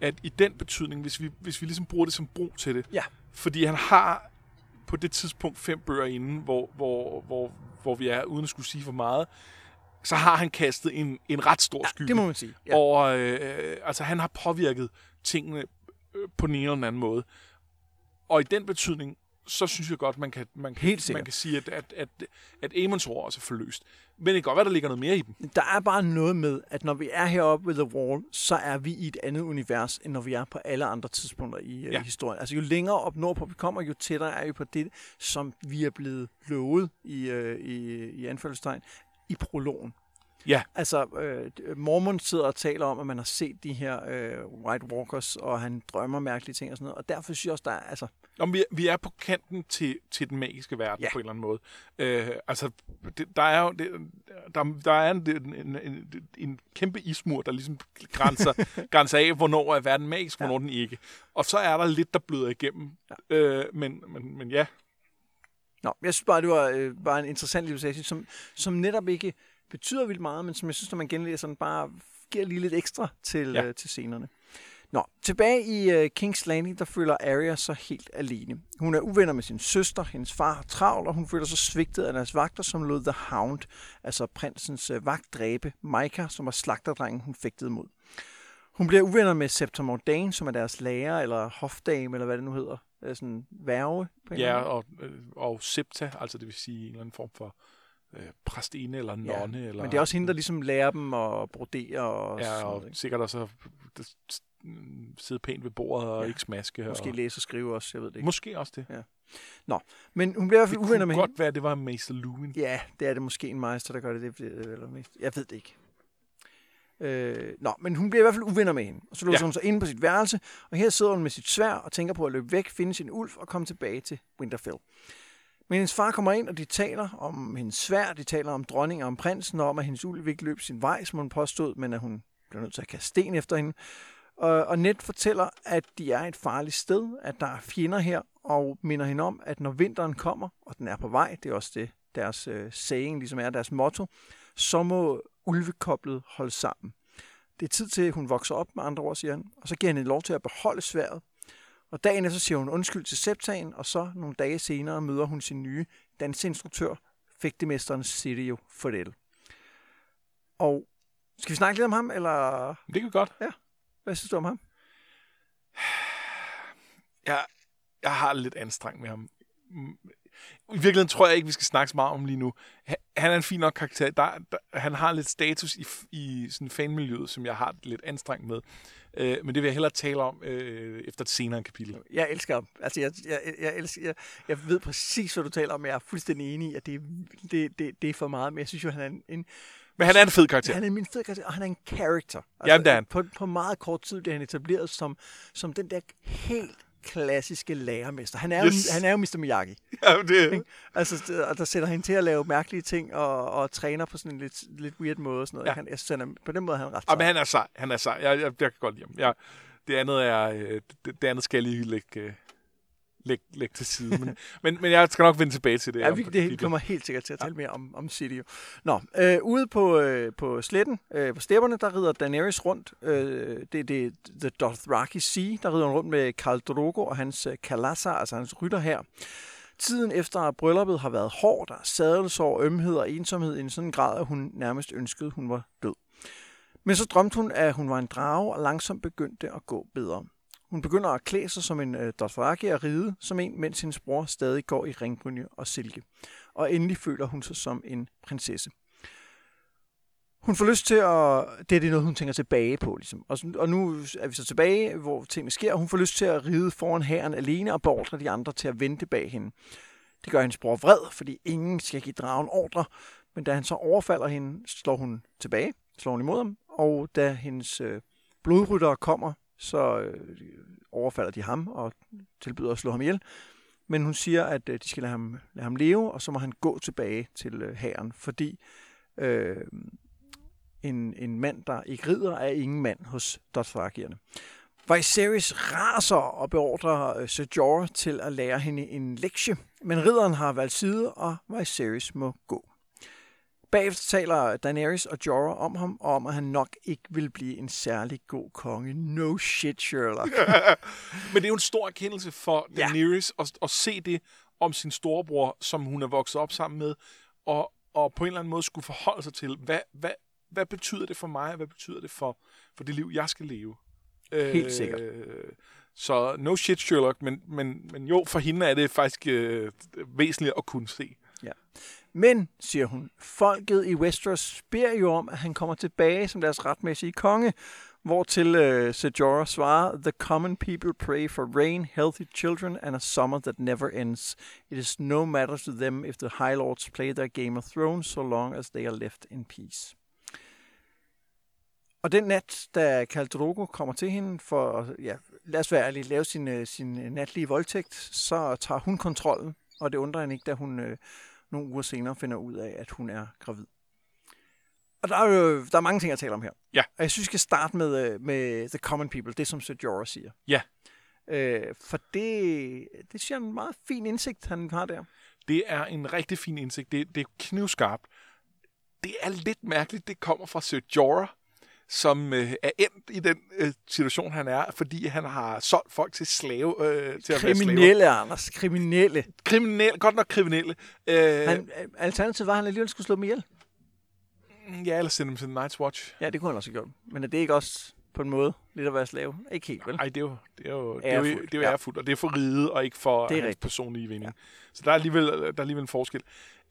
at i den betydning, hvis vi, hvis vi ligesom bruger det som brug til det, ja. fordi han har på det tidspunkt fem bøger inden, hvor, hvor, hvor, hvor vi er, uden at skulle sige for meget, så har han kastet en, en ret stor skygge. Ja, det må man sige. Ja. Og øh, altså, han har påvirket tingene øh, på den ene eller den anden måde. Og i den betydning, så synes jeg godt, man kan, man kan, Helt man kan sige, at, at, at, at Amons ord også er forløst. Men det kan godt være, der ligger noget mere i dem. Der er bare noget med, at når vi er heroppe ved The Wall, så er vi i et andet univers, end når vi er på alle andre tidspunkter i, øh, ja. uh, historien. Altså jo længere op nordpå vi kommer, jo tættere er vi på det, som vi er blevet lovet i, uh, i, i anførselstegn i prologen. Ja. Altså, øh, Mormon sidder og taler om, at man har set de her øh, White Walkers, og han drømmer mærkelige ting og sådan noget. Og derfor synes jeg også, der er... Altså... Om vi, vi er på kanten til, til den magiske verden ja. på en eller anden måde. Øh, altså, det, der er jo... Det, der, der er en, en, en, en kæmpe ismur, der ligesom grænser, grænser af, hvornår er verden magisk, hvornår ja. den ikke. Og så er der lidt, der bløder igennem. Ja. Øh, men, men, men ja. Nå, jeg synes bare, det var øh, bare en interessant illustration, som, som netop ikke betyder vildt meget, men som jeg synes, når man genlæser den, bare giver lige lidt ekstra til, ja. øh, til scenerne. Nå, tilbage i uh, King's Landing, der føler Arya sig helt alene. Hun er uvenner med sin søster, hendes far har travlt, og hun føler sig svigtet af deres vagter, som lod The Hound, altså prinsens uh, vagt, dræbe Micah, som var slagterdrengen, hun fægtede mod. Hun bliver uvenner med Septa Mordain, som er deres lærer, eller hofdame, eller hvad det nu hedder. Sådan værve. På ja, og, øh, og Septa, altså det vil sige en eller anden form for øh, præstinde eller nonne. Ja, eller, men det er også hende, der ligesom lærer dem at brodere. Og ja, og noget, sikkert også sidde pænt ved bordet og ja. ikke smaske. Måske og... læse og skrive også, jeg ved det ikke. Måske også det. Ja. Nå, men hun bliver i hvert fald uvenner med hende. Det kunne godt være, at det var Meister Lewin. Ja, det er det måske en meister, der gør det. det eller jeg ved det ikke. Øh, nå, men hun bliver i hvert fald uvenner med hende. Og så låser ja. hun sig inde på sit værelse, og her sidder hun med sit svær og tænker på at løbe væk, finde sin ulv og komme tilbage til Winterfell. Men hendes far kommer ind, og de taler om hendes svær, de taler om dronningen og om prinsen, og om at hendes ulv ikke løb sin vej, som hun påstod, men at hun blev nødt til at kaste sten efter hende. Og, og Ned fortæller, at de er et farligt sted, at der er fjender her, og minder hende om, at når vinteren kommer, og den er på vej, det er også det, deres øh, saying ligesom er deres motto, så må ulvekoblet holde sammen. Det er tid til, at hun vokser op, med andre ord, siger han, og så giver han lov til at beholde sværet, og dagen efter siger hun undskyld til Septagen, og så nogle dage senere møder hun sin nye danseinstruktør, fægtemesteren Sirio Fordel. Og Skal vi snakke lidt om ham, eller Det kan vi godt. hvad synes du om ham? Jeg, jeg har lidt anstrengt med ham. I virkeligheden tror jeg ikke, vi skal snakke så meget om lige nu. Han- er en fin nok karakter. Der, der, han har lidt status i, i sådan fanmiljøet, som jeg har lidt anstrengt med. Øh, men det vil jeg hellere tale om øh, efter et senere kapitel. Jeg elsker ham. Altså, jeg, jeg, jeg, elsker, jeg, jeg ved præcis, hvad du taler om. Jeg er fuldstændig enig i, at det, det, det, det er for meget. Men jeg synes jo, han er en, en, Men han er en fed karakter. han er min fed karakter, og han er en character. Altså, Jamen, det er han. På, på meget kort tid bliver han etableret som, som den der helt klassiske lærermester. Han er, Yes. jo, han er jo Mr. Miyagi. Ja, det, Altså, det- og der sætter hende til at lave mærkelige ting, og, og træner på sådan en lidt, lidt weird måde. Og sådan noget. Ja. Han, jeg synes, han er, på den måde er han ret Ja, men sej. han er sej. Han er sej. Jeg, jeg, jeg kan godt lide ham. Jeg, det andet er, øh, det, det andet skal jeg lige lægge, øh, lægge, lægge til side. Men, men, men jeg skal nok vende tilbage til det. Ja, vi, det kommer helt sikkert til at tale mere om, om City. Nå, øh, ude på, øh, på sletten, øh, på stepperne, der rider Daenerys rundt. Øh, det, det er The Dothraki Sea, der rider hun rundt med Khal Drogo og hans øh, Kalasa, altså hans rytter her. Tiden efter brylluppet har været hård, der er sadelsår, ømhed og ensomhed i en sådan grad, at hun nærmest ønskede, hun var død. Men så drømte hun, at hun var en drage, og langsomt begyndte at gå bedre. Hun begynder at klæde sig som en øh, Dothraki og ride som en, mens hendes bror stadig går i ringbrynje og silke. Og endelig føler hun sig som en prinsesse. Hun får lyst til at... Det er det noget, hun tænker tilbage på. Ligesom. Og, og nu er vi så tilbage, hvor tingene sker. Hun får lyst til at ride foran hæren alene og beordre de andre til at vente bag hende. Det gør hendes bror vred, fordi ingen skal give dragen ordre. Men da han så overfalder hende, slår hun tilbage, slår hun imod ham. Og da hendes øh, blodryttere kommer, så øh, overfalder de ham og tilbyder at slå ham ihjel. Men hun siger, at øh, de skal lade ham, lade ham leve, og så må han gå tilbage til øh, hæren, fordi øh, en, en mand, der ikke rider, er ingen mand hos Dothrakierne. Viserys raser og beordrer øh, Ser Jorah til at lære hende en lektie, men ridderen har valgt side, og Viserys må gå. Bagefter taler Daenerys og Jorah om ham, og om at han nok ikke vil blive en særlig god konge. No shit, Sherlock. Men det er jo en stor erkendelse for Ja. Daenerys at, at se det om sin storebror, som hun er vokset op sammen med, og, og på en eller anden måde skulle forholde sig til, hvad, hvad, hvad betyder det for mig, hvad betyder det for, for det liv, jeg skal leve? Helt sikkert. Så no shit, Sherlock, men, men, men jo, for hende er det faktisk øh, væsentligt at kunne se. Ja. Men, siger hun, folket i Westeros beder jo om, at han kommer tilbage som deres retmæssige konge, hvortil øh, uh, Ser Jorah svarer, The common people pray for rain, healthy children, and a summer that never ends. It is no matter to them if the High Lords play their Game of Thrones, so long as they are left in peace. Og den nat, da Khal Drogo kommer til hende for ja, lad os være ærlige, lave sin, øh, sin natlige voldtægt, så tager hun kontrollen, og det undrer hende ikke, da hun øh, nogle uger senere finder ud af, at hun er gravid. Og der er jo der er mange ting at tale om her. Ja. Og jeg synes, vi skal starte med, øh, med The Common People, det som Sir Jorah siger. Ja. Øh, for det, det synes jeg er en meget fin indsigt, han har der. Det er en rigtig fin indsigt. Det, det er knivskarpt. Det er lidt mærkeligt, det kommer fra Sir Jorah, som øh, er endt i den øh, situation, han er, fordi han har solgt folk til slave, øh, til at. Kriminelle, Anders. Kriminelle. Kriminelle, godt nok kriminelle. Øh, Han, alternativet var, at han alligevel skulle slå dem ihjel. Ja, eller sende dem til Night's Watch. Ja, det kunne han også have gjort. Men er det ikke også på en måde lidt at være slave? Ikke helt, vel? Nej, det er jo, det er jo, det er jo, det er jo ja. og det er for ride, og ikke for Det hans personlige vinding. Ja. Så der er, alligevel, der er alligevel en forskel.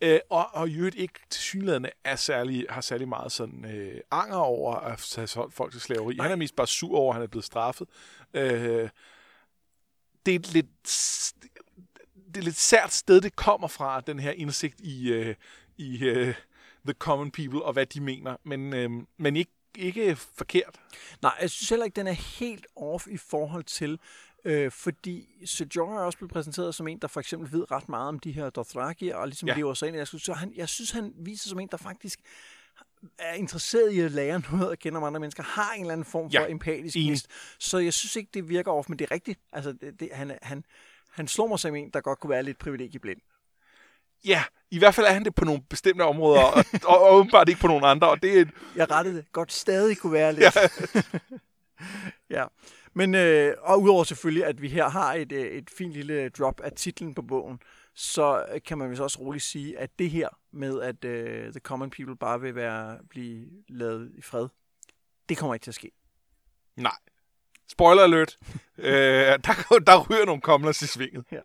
Øh, og, og i øvrigt ikke til synlædende er særlig, har særlig meget sådan øh, anger over at have solgt folk til slaveri. Nej. Han er mest bare sur over, at han er blevet straffet. Øh, det er et lidt det er lidt sært sted, det kommer fra, den her indsigt i, øh, i øh, the common people, og hvad de mener. Men, øh, men ikke, ikke forkert. Nej, jeg synes heller ikke, den er helt off i forhold til, øh, fordi Sir Jorah er også blevet præsenteret som en, der for eksempel ved ret meget om de her Dothraki, og ligesom Ja. lever sig ind i det. Så han, jeg synes, han viser som en, der faktisk er interesseret i at lære noget at kende om andre mennesker, har en eller anden form for Ja, empatisk gnist. Så jeg synes ikke, det virker off, men det er rigtigt. Altså, det, det, han, han, han slår mig som en, der godt kunne være lidt privilegieblind. Ja, i hvert fald er han det på nogle bestemte områder, og, og, og åbenbart ikke på nogle andre, og det er, Jeg rettede det. Godt stadig kunne være lidt. Ja. ja. Men, øh, og udover selvfølgelig, at vi her har et, øh, et fint lille drop af titlen på bogen, så øh, kan man vist også roligt sige, at det her med, at øh, The Common People bare vil være, blive lavet i fred, Det kommer ikke til at ske. Nej. Spoiler alert. øh, der, der ryger nogle komlers i svinget. Øh,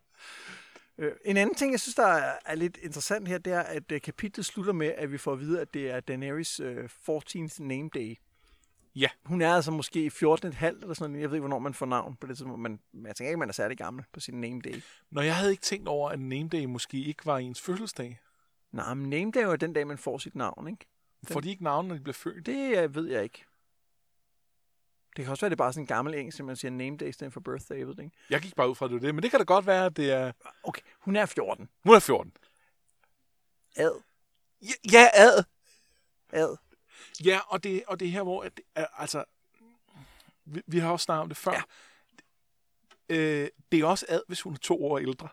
En anden ting, jeg synes, der er, lidt interessant her, det er, at øh, kapitlet slutter med, at vi får at vide, at det er Daenerys øh, 14th name day. Ja. Hun er altså måske i 14 et halvt eller sådan noget. Jeg ved ikke, hvornår man får navn på det tidspunkt, men jeg tænker ikke, man er særlig gammel på sin name day. Når jeg havde ikke tænkt over, at name day måske ikke var ens fødselsdag. Nej, men name day er jo den dag, man får sit navn, ikke? Får de ikke navn, når de bliver født? Det øh, ved jeg ikke. Det kan også være, det er bare sådan en gammel engelsk, man siger name day i stedet for birthday, ved det ikke. Jeg gik bare ud fra, at det var det, men det kan da godt være, at det er... Okay, hun er 14. Hun er 14. Ad. Ja, ja ad. Ad. Ja, og det, og det er her, hvor... At, at, altså, vi, vi har også snakket om det før. Ja. Øh, det er også ad, hvis hun er to år ældre.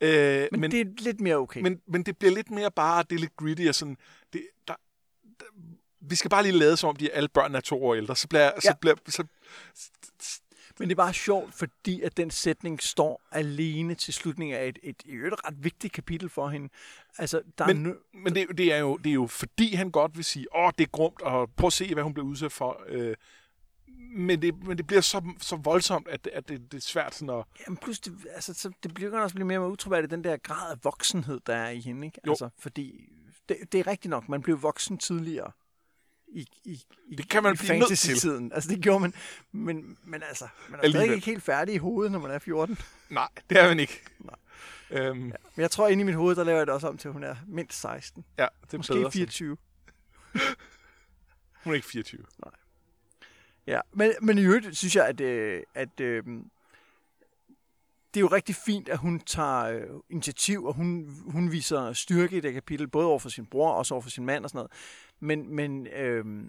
Øh, Men, men det er lidt mere okay. men, men det bliver lidt mere bare, det er lidt gritty og sådan... Det, der, der, vi skal bare lige lade som om, de alle børn er to år ældre. Så bliver, ja. så bliver, så, Men det er bare sjovt, fordi at den sætning står alene til slutningen af et, et, et, et ret vigtigt kapitel for hende. Altså, der Men- er nø- Men det, det, er jo, det er jo fordi, han godt vil sige, åh, det er grumt, og prøv at se, hvad hun bliver udsat for. Øh, men, det, men det bliver så, så voldsomt, at, at det, det er svært sådan at... Jamen plus, det, altså, så det bliver også blive mere og mere utroværdigt, den der grad af voksenhed, der er i hende. Ikke? Jo. Altså, fordi det, det er rigtigt nok, man blev voksen tidligere i, i, i Det kan man i blive nødt til. fantasy-tiden. Altså, det gjorde man. Men, men altså, man er stadig ikke helt færdig i hovedet, når man er 14. Nej, det er man ikke. Nej. Øhm, Men jeg tror, inde i mit hoved, der laver jeg det også om til, at hun er mindst 16. ja, det er Måske bedre. 24. Hun er ikke 24. Ja, men, men i øvrigt synes jeg, at, øh, at øh, det er jo rigtig fint, at hun tager øh, initiativ, og hun, hun viser styrke i det kapitel, både over for sin bror og også over for sin mand og sådan noget. Men, men øh,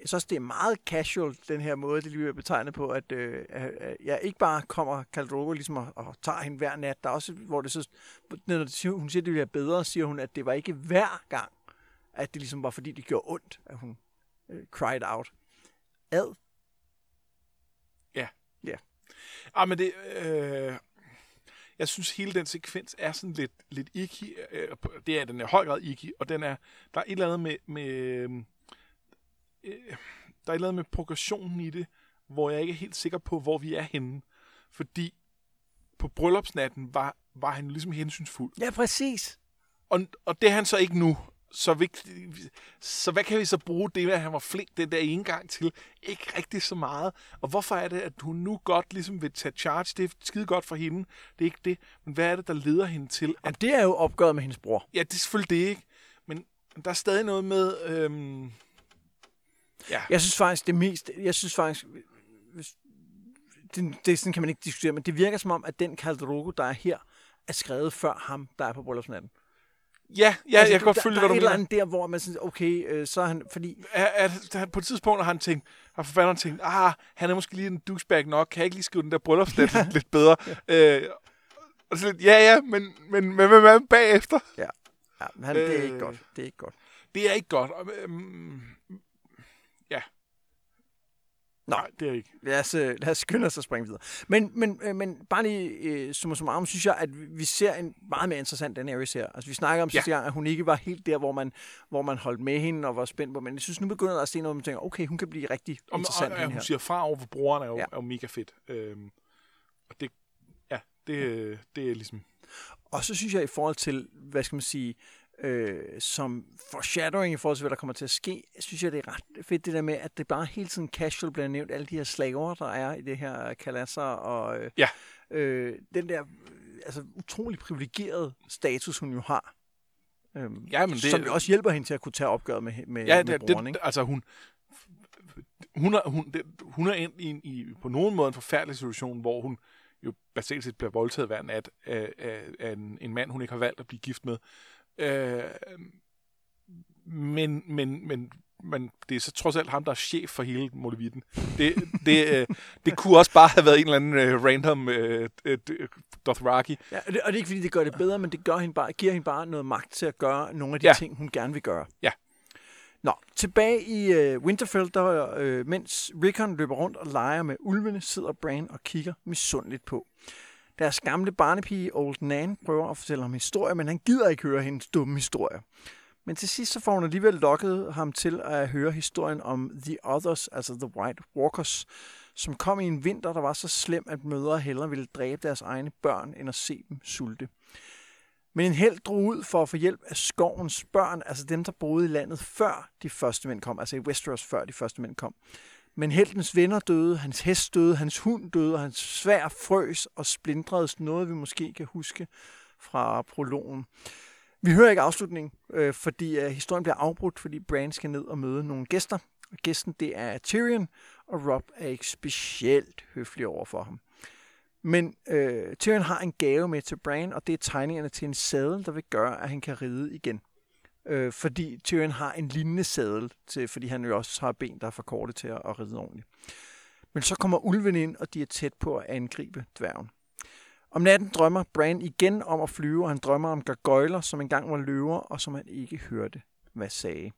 jeg synes det er meget casual, den her måde, det lige er betegnet på, at øh, jeg ikke bare kommer Khal Drogo ligesom og, og tager hende hver nat. Der er også, hvor det så, når hun siger, at det bliver bedre, siger hun, at det var ikke hver gang, at det ligesom var, fordi det gjorde ondt, at hun øh, cried out. Ad. Ah, men det... Øh, jeg synes, hele den sekvens er sådan lidt, lidt icky. Øh, det er den er i høj grad icky, og den er, der er et eller andet med... med øh, der er et eller andet med progressionen i det, hvor jeg ikke er helt sikker på, hvor vi er henne. Fordi på bryllupsnatten var, var han ligesom hensynsfuld. Ja, præcis. Og, og det er han så ikke nu. Så, vi, så hvad kan vi så bruge det, at han var flink den der ene gang til? Ikke rigtig så meget. Og hvorfor er det, at hun nu godt ligesom vil tage charge? Det er skide godt for hende. Det er ikke det. Men hvad er det, der leder hende til? At, Og det er jo opgøret med hendes bror. ja, det er selvfølgelig det, ikke? Men der er stadig noget med... Øhm, ja, Jeg synes faktisk, det mest... Jeg synes faktisk... Hvis, det, det sådan kan man ikke diskutere, men det virker som om, at den Khal Drogo, der er her, er skrevet før ham, der er på bryllupsnatten. Ja, ja jeg kan godt der, følge, der hvad er du et eller mener. andet der, hvor man synes, okay, øh, så er han... Fordi Er, er, er, på et tidspunkt har han tænkt, har forfatteren tænkt, ah, han er måske lige en douchebag nok, kan jeg ikke lige skrive den der bryllupsnat lidt, lidt bedre? Øh, og så lidt, ja, ja, men, men, men, men hvad bagefter? ja, men han, det er ikke Øh. godt. Det er ikke godt. Det er ikke godt. Og, ja. Nå. Nej, det er ikke. Lad os, øh, lad os skynde os at springe videre. Men, men, øh, men bare lige øh, summa summarum, synes jeg, at vi- ser en meget mere interessant Daenerys her. Altså, vi snakker om Ja. sidste gang, at hun ikke var helt der, hvor man, hvor man holdt med hende og var spændt på. Men jeg synes, nu begynder der at se noget, man tænker, okay, hun kan blive rigtig Og, og, interessant. og, hende hun her. siger fra over for brugeren er jo, ja. er jo mega fedt. Øhm, og det, ja, det, det er ligesom... Og så synes jeg i forhold til, hvad skal man sige, øh, som foreshadowing i forhold til, hvad der kommer til at ske, synes jeg, det er ret fedt det der med, at det bare hele tiden casual bliver nævnt, alle de her slaver, der er i det her kalasser, og øh, Ja. øh, den der øh, altså, utrolig privilegerede status, hun jo har. Øhm, Ja, men det- som jo også hjælper hende til at kunne tage opgøret med, med, Ja, med det, broren, det, ikke? altså hun... Hun er, hun, det, hun er ind i, i, på nogen måde en forfærdelig situation, hvor hun jo basalt set bliver voldtaget hver nat af, af, af en, en mand, hun ikke har valgt at blive gift med. Øh, men, men, men, men det er så trods alt ham, der er chef for hele Molevitten. Det, det, øh, det kunne også bare have været en eller anden øh, random øh, øh, Dothraki. Ja, og, det, og det er ikke, fordi det gør det bedre, men det gør hende bare, giver hende bare noget magt til at gøre nogle af de Ja. ting, hun gerne vil gøre. Ja. Nå, tilbage i øh, Winterfell, der, øh, mens Rickon løber rundt og leger med ulvene, sidder Bran og kigger misundeligt på. Deres gamle barnepige, Old Nan, prøver at fortælle ham historier, men han gider ikke høre hendes dumme historier. Men til sidst så får hun alligevel lokket ham til at høre historien om The Others, altså The White Walkers, som kom i en vinter, der var så slem, at mødre hellere ville dræbe deres egne børn, end at se dem sulte. Men en held drog ud for at få hjælp af skovens børn, altså dem, der boede i landet før de første mænd kom, altså i Westeros før de første mænd kom. Men heltens venner døde, hans hest døde, hans hund døde, og hans svær frøs og splindredes noget, vi måske kan huske fra prologen. Vi hører ikke afslutningen, øh, fordi øh, historien bliver afbrudt, fordi Bran skal ned og møde nogle gæster. Og gæsten det er Tyrion, og Rob er ikke specielt høflig over for ham. Men øh, Tyrion har en gave med til Bran, og det er tegningerne til en sadel, der vil gøre, at han kan ride igen. Øh, fordi Tyrion har en lignende sadel, til, fordi han jo også har ben, der er for korte til at, at ride ordentligt. Men så kommer ulven ind, og de er tæt på at angribe dværgen. Om natten drømmer Bran igen om at flyve, og han drømmer om gargoyler, som engang var løver, og som han ikke hørte, hvad sagde.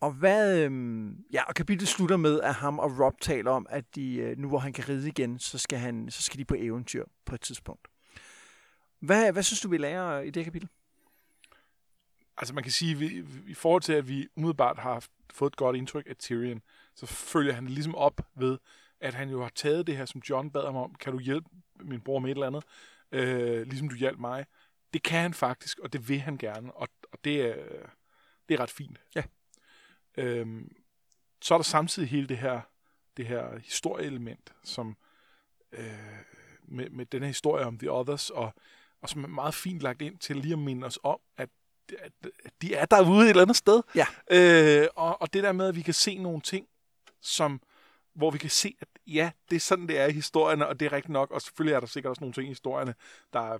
Og hvad, øhm, ja, og kapitlet slutter med, at ham og Rob taler om, at de, øh, nu hvor han kan ride igen, så skal, han, så skal de på eventyr på et tidspunkt. Hvad, hvad synes du, vi lærer i det kapitel? Altså man kan sige, vi, i forhold til, at vi umiddelbart har fået et godt indtryk af Tyrion, så følger han ligesom op ved, at han jo har taget det her, som John bad ham om, kan du hjælpe min bror med et eller andet, øh, ligesom du hjalp mig. Det kan han faktisk, og det vil han gerne, og, og det, er, det er ret fint. Ja. Øhm, så er der samtidig hele det her, det her historieelement, som øh, med, med den her historie om The Others, og, og som er meget fint lagt ind til lige at minde os om, at de er derude et eller andet sted. Ja. Øh, og, og det der med, at vi kan se nogle ting, som hvor vi kan se, at ja, det er sådan, det er i historierne, og det er rigtigt nok, og selvfølgelig er der sikkert også nogle ting i historierne, der,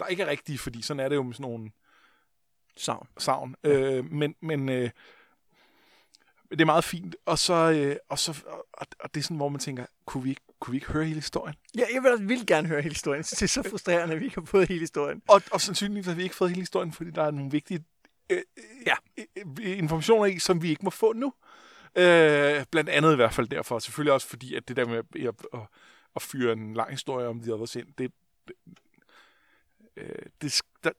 der ikke er rigtige, fordi sådan er det jo med sådan nogle savn. savn. Ja. Øh, men men øh, det er meget fint, og så, øh, og, så og, og det er sådan, hvor man tænker, kunne vi ikke, kunne vi ikke høre hele historien? Ja, jeg vil, vil gerne høre hele historien. Det er så frustrerende, at vi ikke har fået hele historien. Og, og sandsynligvis har vi ikke fået hele historien, fordi der er nogle vigtige øh, ja. øh, informationer i, som vi ikke må få nu. Øh, blandt andet i hvert fald derfor. Selvfølgelig også fordi, at det der med at, at, at fyre en lang historie om de Others ind, det, det, øh, det, der,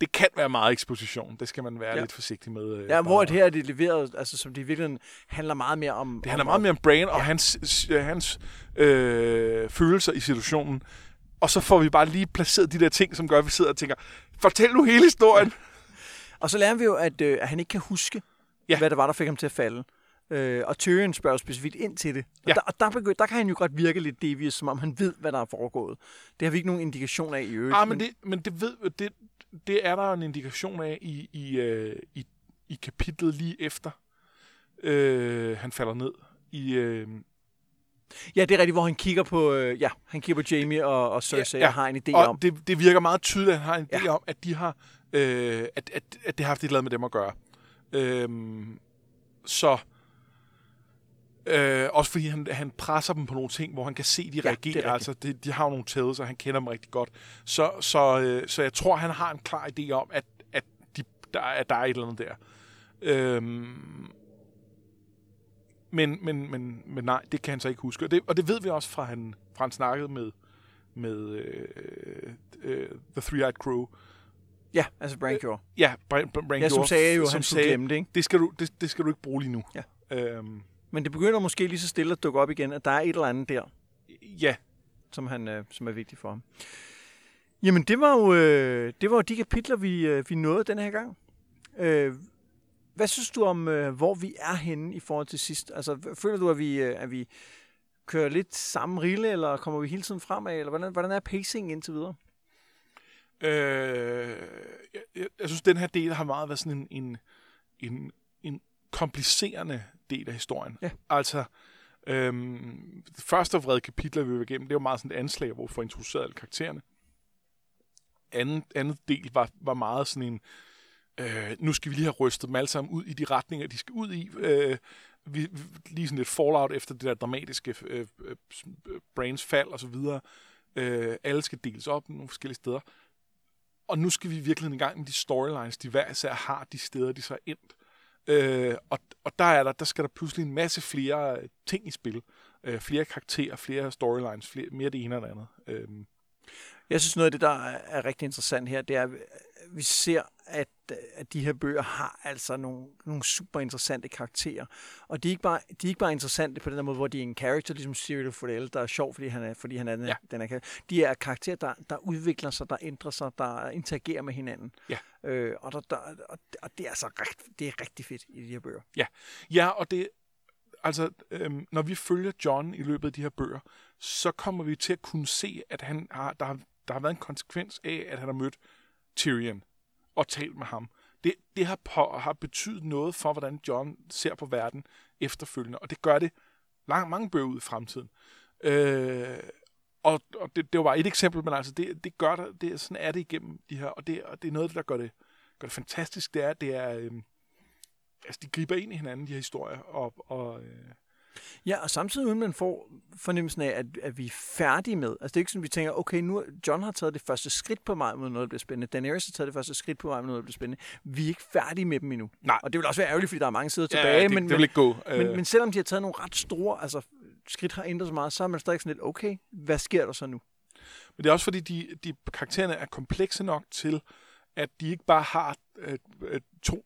det kan være meget eksposition. Det skal man være ja. lidt forsigtig med. Øh, ja, hvor det her er det leveret, altså som det i virkeligheden handler meget mere om... Det handler om, meget mere om Brain ja. og hans, hans øh, følelser i situationen. Og så får vi bare lige placeret de der ting, som gør, at vi sidder og tænker, fortæl nu hele historien. Ja. Og så lærer vi jo, at, øh, at han ikke kan huske, ja. hvad det var, der fik ham til at falde. Øh, og Tyrion spørger specifikt ind til det. Og, ja. der, og der, begy- der kan han jo godt virke lidt devious, som om han ved, hvad der er foregået. Det har vi ikke nogen indikation af i øvrigt. Ah, men, men, det, men det, ved, det, det er der en indikation af i, i, øh, i, i kapitlet lige efter, øh, han falder ned. I, øh, Ja, det er rigtigt, hvor han kigger på, øh, ja, han kigger på Jamie og, og Cersei ja, ja. og har en idé og om. Det, det virker meget tydeligt, at han har en idé ja. om, at de har, øh, at, at, at det har haft et eller andet med dem at gøre. Øh, så Øh, også fordi han, han presser dem på nogle ting, hvor han kan se, de reagerer. Ja, altså, de, de har jo nogle tæder, så han kender dem rigtig godt. Så, så, øh, så jeg tror, han har en klar idé om, at, at, de, der, at der er et eller andet der. Øhm, men, men, men, men nej, det kan han så ikke huske. Og det, og det ved vi også fra han, fra han snakkede med, med øh, øh, The Three-Eyed Crow. Ja, altså Brancure. Øh, ja, Brancure. Ja, som sagde jo, som han skulle glemme det, ikke? Det skal, du, det, det skal du ikke bruge lige nu. Ja. Øhm, men det begynder måske lige så stille at dukke op igen, at der er et eller andet der. Ja. Som, han, øh, som er vigtigt for ham. Jamen, det var jo, øh, det var jo de kapitler, vi, øh, vi nåede den her gang. Øh, hvad synes du om, øh, hvor vi er henne i forhold til sidst? Altså, føler du, at vi, øh, at vi kører lidt samme rille, eller kommer vi hele tiden fremad, eller hvordan, hvordan er pacing indtil videre? Øh, jeg, jeg, jeg synes, den her del har meget været sådan en, en, en, en komplicerende del af historien. Ja. Altså, øhm, første af vrede kapitler, vi var igennem, det var meget sådan et anslag, hvor vi får introduceret alle karaktererne. Anden, anden del var, var meget sådan en, øh, nu skal vi lige have rystet dem alle sammen ud i de retninger, de skal ud i. Øh, vi, vi, lige sådan lidt fallout efter det der dramatiske øh, øh, brains fald og så videre. Øh, alle skal deles op nogle forskellige steder. Og nu skal vi virkelig en gang med de storylines, de hver især har de steder, de så er endt. Øh, og, og der er der, der skal der pludselig en masse flere øh, ting i spil. Øh, flere karakterer, flere storylines, flere, mere det ene og det andet. Øh. Jeg synes noget af det, der er rigtig interessant her, det er, at vi ser, at, at de her bøger har altså nogle, nogle super interessante karakterer. Og de er, ikke bare, de er ikke bare interessante på den der måde, hvor de er en character, ligesom Cyril Fordell, der er sjov, fordi han er, fordi han er den, Ja. den er, de er karakterer, der, der udvikler sig, der ændrer sig, der interagerer med hinanden. Ja. Øh, og, der, der, og, og det er altså rigt, det er rigtig fedt i de her bøger. Ja, og det, altså, øhm, når vi følger John i løbet af de her bøger, så kommer vi til at kunne se, at han har, der, har, der har været en konsekvens af, at han har mødt Tyrion og talt med ham. Det, det har, på, har betydet noget for, hvordan John ser på verden efterfølgende, og det gør det lang, mange bøger ud i fremtiden. Øh, og og det, det var bare et eksempel, men altså, det, det gør det, det, sådan er det igennem de her, og det, og det er noget, der gør det, gør det fantastisk, det er, det er, øh, altså, de griber ind i hinanden, de her historier, og, og øh, Ja, og samtidig uden man får fornemmelsen af, at, at vi er færdige med. Altså det er ikke sådan, at vi tænker, okay, nu John har taget det første skridt på vej mod noget, der bliver spændende. Daenerys har taget det første skridt på vej mod noget, der bliver spændende. Vi er ikke færdige med dem endnu. Nej. Og det vil også være ærgerligt, fordi der er mange sider tilbage. det, men, det vil ikke gå. men, Øh, men, men selvom de har taget nogle ret store, altså skridt har ændret så meget, så er man stadig sådan lidt, okay, hvad sker der så nu? Men det er også fordi, de, de karaktererne er komplekse nok til, at de ikke bare har øh, øh, to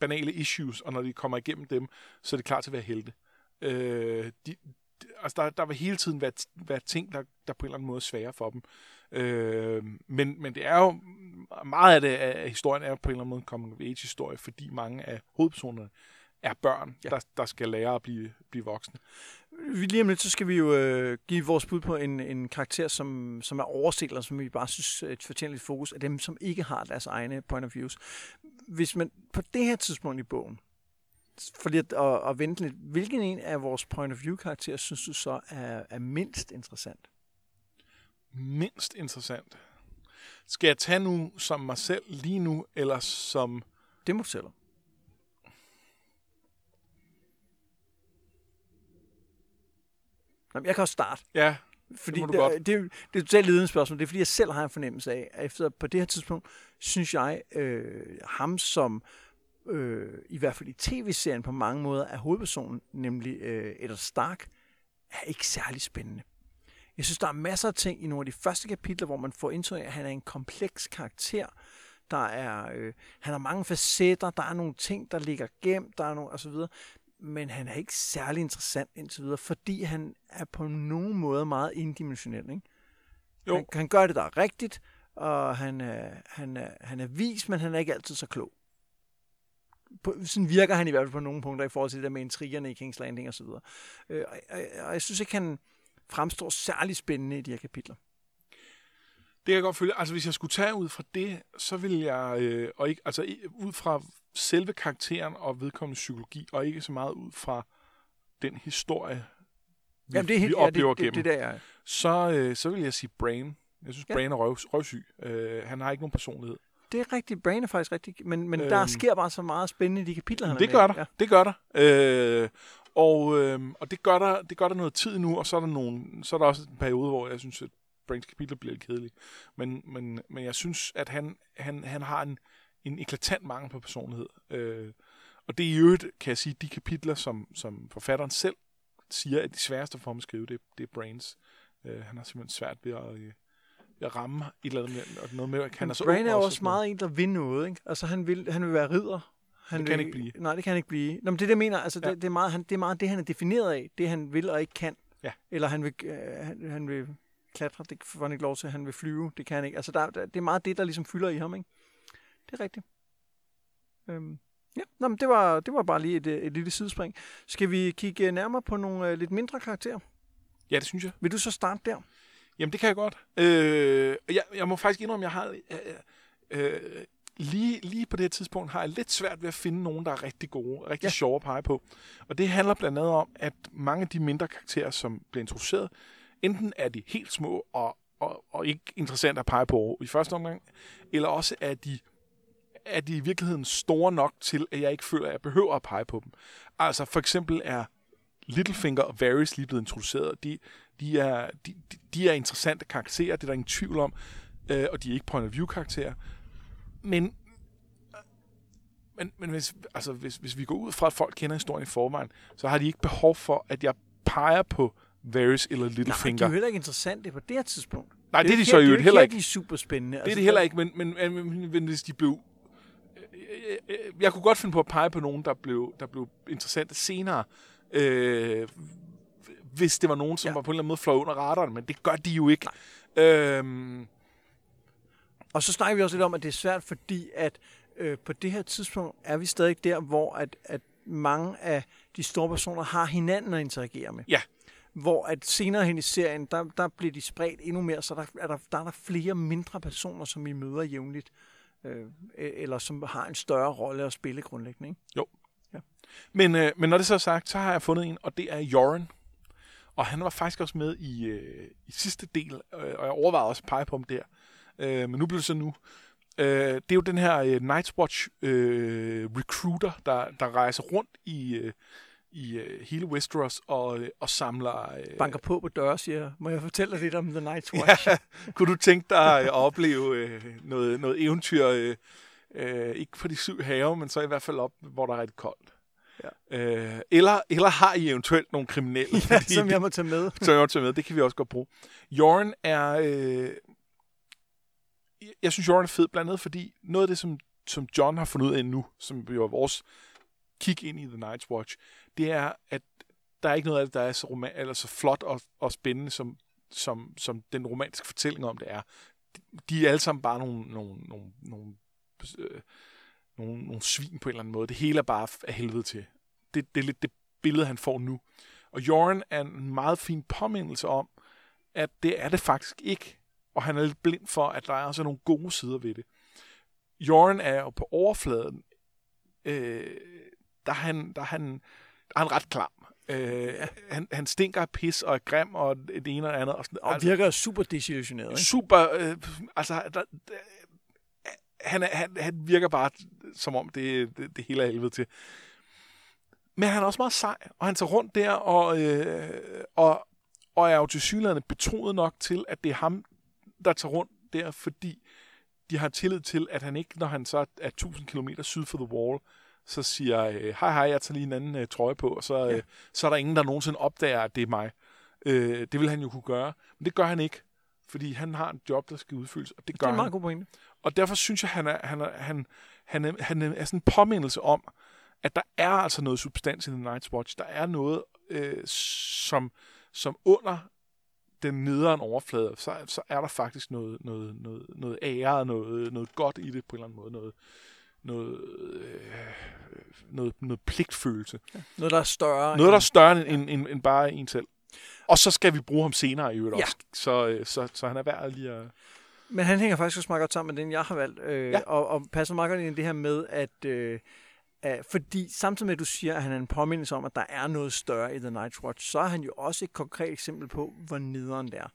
banale issues, og når de kommer igennem dem, så er de klar til at være helte. Øh, de, altså der, der vil hele tiden være, være ting, der, der på en eller anden måde er svære for dem. Øh, men, men det er jo, meget af det af historien er på en eller anden måde en coming of age historie, fordi mange af hovedpersonerne er børn, Ja. der, der skal lære at blive, blive voksne. Lige om lidt, så skal vi jo øh, give vores bud på en, en karakter, som, som er overset, eller som vi bare synes øh, fortjener lidt fokus af dem, som ikke har deres egne point of views. Hvis man på det her tidspunkt i bogen, for lige at, at, at vente lidt, hvilken en af vores point of view karakterer synes du så er, er mindst interessant? Mindst interessant. Skal jeg tage nu som mig selv lige nu, eller som... Det må du selv Jeg kan også starte. Ja, Fordi det, det, det, det er et totalt ledende spørgsmål. Det er fordi, jeg selv har en fornemmelse af, at efter på det her tidspunkt, synes jeg, øh, ham som øh, i hvert fald i tv-serien på mange måder er hovedpersonen, nemlig øh, Eddard Stark, er ikke særlig spændende. Jeg synes, der er masser af ting i nogle af de første kapitler, hvor man får indtryk af, at han er en kompleks karakter. Der er, øh, han har mange facetter, der er nogle ting, der ligger gemt, der er nogle, og så videre. Men han er ikke særlig interessant indtil videre, fordi han er på nogen måde meget indimensionel. Ikke? Jo. Han, han gør det, der er rigtigt, og han er, han, er, han er vis, men han er ikke altid så klog. På, sådan virker han i hvert fald på nogle punkter i forhold til det der med intrigerne i King's Landing osv. Øh, og, og, og jeg synes ikke, han fremstår særlig spændende i de her kapitler. Det kan jeg godt følge. Altså, hvis jeg skulle tage ud fra det, så vil jeg, øh, og ikke, altså ud fra selve karakteren og vedkommende psykologi, og ikke så meget ud fra den historie, vi, Jamen, det er helt, vi oplever ja, det, gennem, det, det der er. så, øh, så vil jeg sige Brain. Jeg synes, Ja. ja. Brain er røv, røvsyg. Øh, han har ikke nogen personlighed. Det er rigtigt. Brain er faktisk rigtigt. Men, men øhm, der sker bare så meget spændende i de kapitler, han Det gør der. Ja. Det gør der. Øh, og øh, og det, gør der, det gør der noget tid nu, og så er der, nogle, så er der også en periode, hvor jeg synes, at Brains kapitler bliver lidt kedelige. Men, men, men jeg synes, at han, han, han har en, en eklatant mangel på personlighed. Øh, og det er i øvrigt, kan jeg sige, de kapitler, som, som forfatteren selv siger, at de sværeste for ham at skrive, det, det er Brains. Øh, han har simpelthen svært ved at, øh, at ramme et eller andet med, og noget med, at han er så Brain ung er også noget. meget en, der vil noget. Ikke? Altså, han vil, han vil være ridder. Han Det kan vil, han ikke blive. Nej, det kan han ikke blive. Nå, men det er det, jeg mener. Altså, Ja. det, det, er meget, han, det er meget det, han er defineret af. Det, han vil og ikke kan. Ja. Eller han vil, øh, han, han vil klatre. Det får han ikke lov til. Han vil flyve. Det kan han ikke. Altså, der, der, det er meget det, der ligesom fylder i ham. Ikke? Det er rigtigt. Øhm. Ja, Nå, men det var, det var bare lige et, øh, et lille sidespring. Skal vi kigge nærmere på nogle øh, lidt mindre karakterer? Ja, det synes jeg. Vil du så starte der? Jamen, det kan jeg godt. Øh, jeg, jeg må faktisk indrømme, at jeg har... Øh, øh, lige, lige på det her tidspunkt har jeg lidt svært ved at finde nogen, der er rigtig gode, rigtig Ja. sjove at pege på. Og det handler blandt andet om, at mange af de mindre karakterer, som bliver introduceret, enten er de helt små og, og, og ikke interessante at pege på i første omgang, eller også er de, er de i virkeligheden store nok til, at jeg ikke føler, at jeg behøver at pege på dem. Altså for eksempel er Littlefinger og Varys lige blevet introduceret. De, de, er, de, de- er interessante karakterer, det er der ingen tvivl om, øh, og de er ikke point of view karakterer. Men, men, men hvis, altså, hvis, hvis vi går ud fra, at folk kender historien i forvejen, så har de ikke behov for, at jeg peger på Varys eller Nej, de Littlefinger. er jo heller ikke interessante på det her tidspunkt. Nej, det er jo de så det er jo heller ikke. de er super spændende. Det er det heller ikke, men, men, men, men hvis de blev øh, jeg kunne godt finde på at pege på nogen, der blev, der blev interessante senere, øh, hvis det var nogen, som Ja. ja. var på en eller anden måde fløj under radaren, men det gør de jo ikke. Øhm, Og så snakker vi også lidt om, at det er svært, fordi at øh, på det her tidspunkt er vi stadig der, hvor at, at mange af de store personer har hinanden at interagere med. Ja. Hvor at senere hen i serien, der, der bliver de spredt endnu mere, så der er der, der er der flere mindre personer, som vi møder jævnligt, øh, eller som har en større rolle at spille grundlæggende. Ikke? men, øh, men når det så er sagt, så har jeg fundet en, og det er Joran. Og han var faktisk også med i, øh, i sidste del, øh, og jeg overvejede også at pege på ham der. Øh, men nu bliver det så nu. Øh, det er jo den her øh, Night's Watch øh, recruiter, der, der rejser rundt i, øh, i øh, hele Westeros og, øh, og samler... Øh, Banker på på døre siger, må jeg fortælle dig lidt om The Night's Watch? Ja, kunne du tænke dig at opleve øh, noget, noget eventyr, øh, øh, ikke på de syv have, men så i hvert fald op, hvor der er rigtig koldt? Ja. Øh, eller, eller har I eventuelt nogle kriminelle? ja, fordi som jeg må tage med. som jeg må tage med. Det kan vi også godt bruge. Jorn er... Øh, jeg synes, Jorn er fed, blandt andet fordi noget af det, som, som John har fundet ud af nu, som jo er vores kig ind i The Night's Watch, det er, at der er ikke noget af det, der er så, roman- eller så flot og, og spændende, som, som, som den romantiske fortælling om det er. De, de er alle sammen bare nogle, nogle, nogle, nogle, øh, nogle, nogle svin på en eller anden måde. Det hele er bare af helvede til. Det, det er lidt det billede, han får nu. Og Jorn er en meget fin påmindelse om, at det er det faktisk ikke. Og han er lidt blind for, at der er også nogle gode sider ved det. Jorn er jo på overfladen, øh, der, er han, der, er han, der er han ret klam. Øh, han, han stinker af pis og er grim og det ene og det andet. Og sådan, Og virker super desillusioneret. Ikke? super, øh, altså, der, han, er, han, han virker bare som om det, det, det hele er helvede til. Men han er også meget sej, og han tager rundt der, og, øh, og, og er jo til synligheden betroet nok til, at det er ham, der tager rundt der, fordi de har tillid til, at han ikke, når han så er 1000 km syd for The Wall, så siger, øh, hej hej, jeg tager lige en anden øh, trøje på, og så, øh, Ja. så er der ingen, der nogensinde opdager, at det er mig. Øh, det vil han jo kunne gøre, men det gør han ikke, fordi han har en job, der skal udfyldes, og det Det gør er en han. meget god pointe. Og derfor synes jeg, han er, han er, han, han er, han er sådan en påmindelse om, at der er altså noget substans i The Night's Watch. Der er noget, øh, som, som under den nederen overflade, så, så er der faktisk noget, noget, noget, noget ære, noget, noget godt i det på en eller anden måde. Noget, noget, øh, noget, noget pligtfølelse. Noget, der er større. Noget, der er end- større end, end, end bare en selv. Og så skal vi bruge ham senere i øvrigt Ja. også. Så, øh, så, så han er værd lige at... Men han hænger faktisk også meget godt sammen med den, jeg har valgt. Øh, Ja. og, og passer meget godt ind i det her med, at... Øh, fordi samtidig med, at du siger, at han er en påmindelse om, at der er noget større i The Night's Watch, så er han jo også et konkret eksempel på, hvor nederen det er.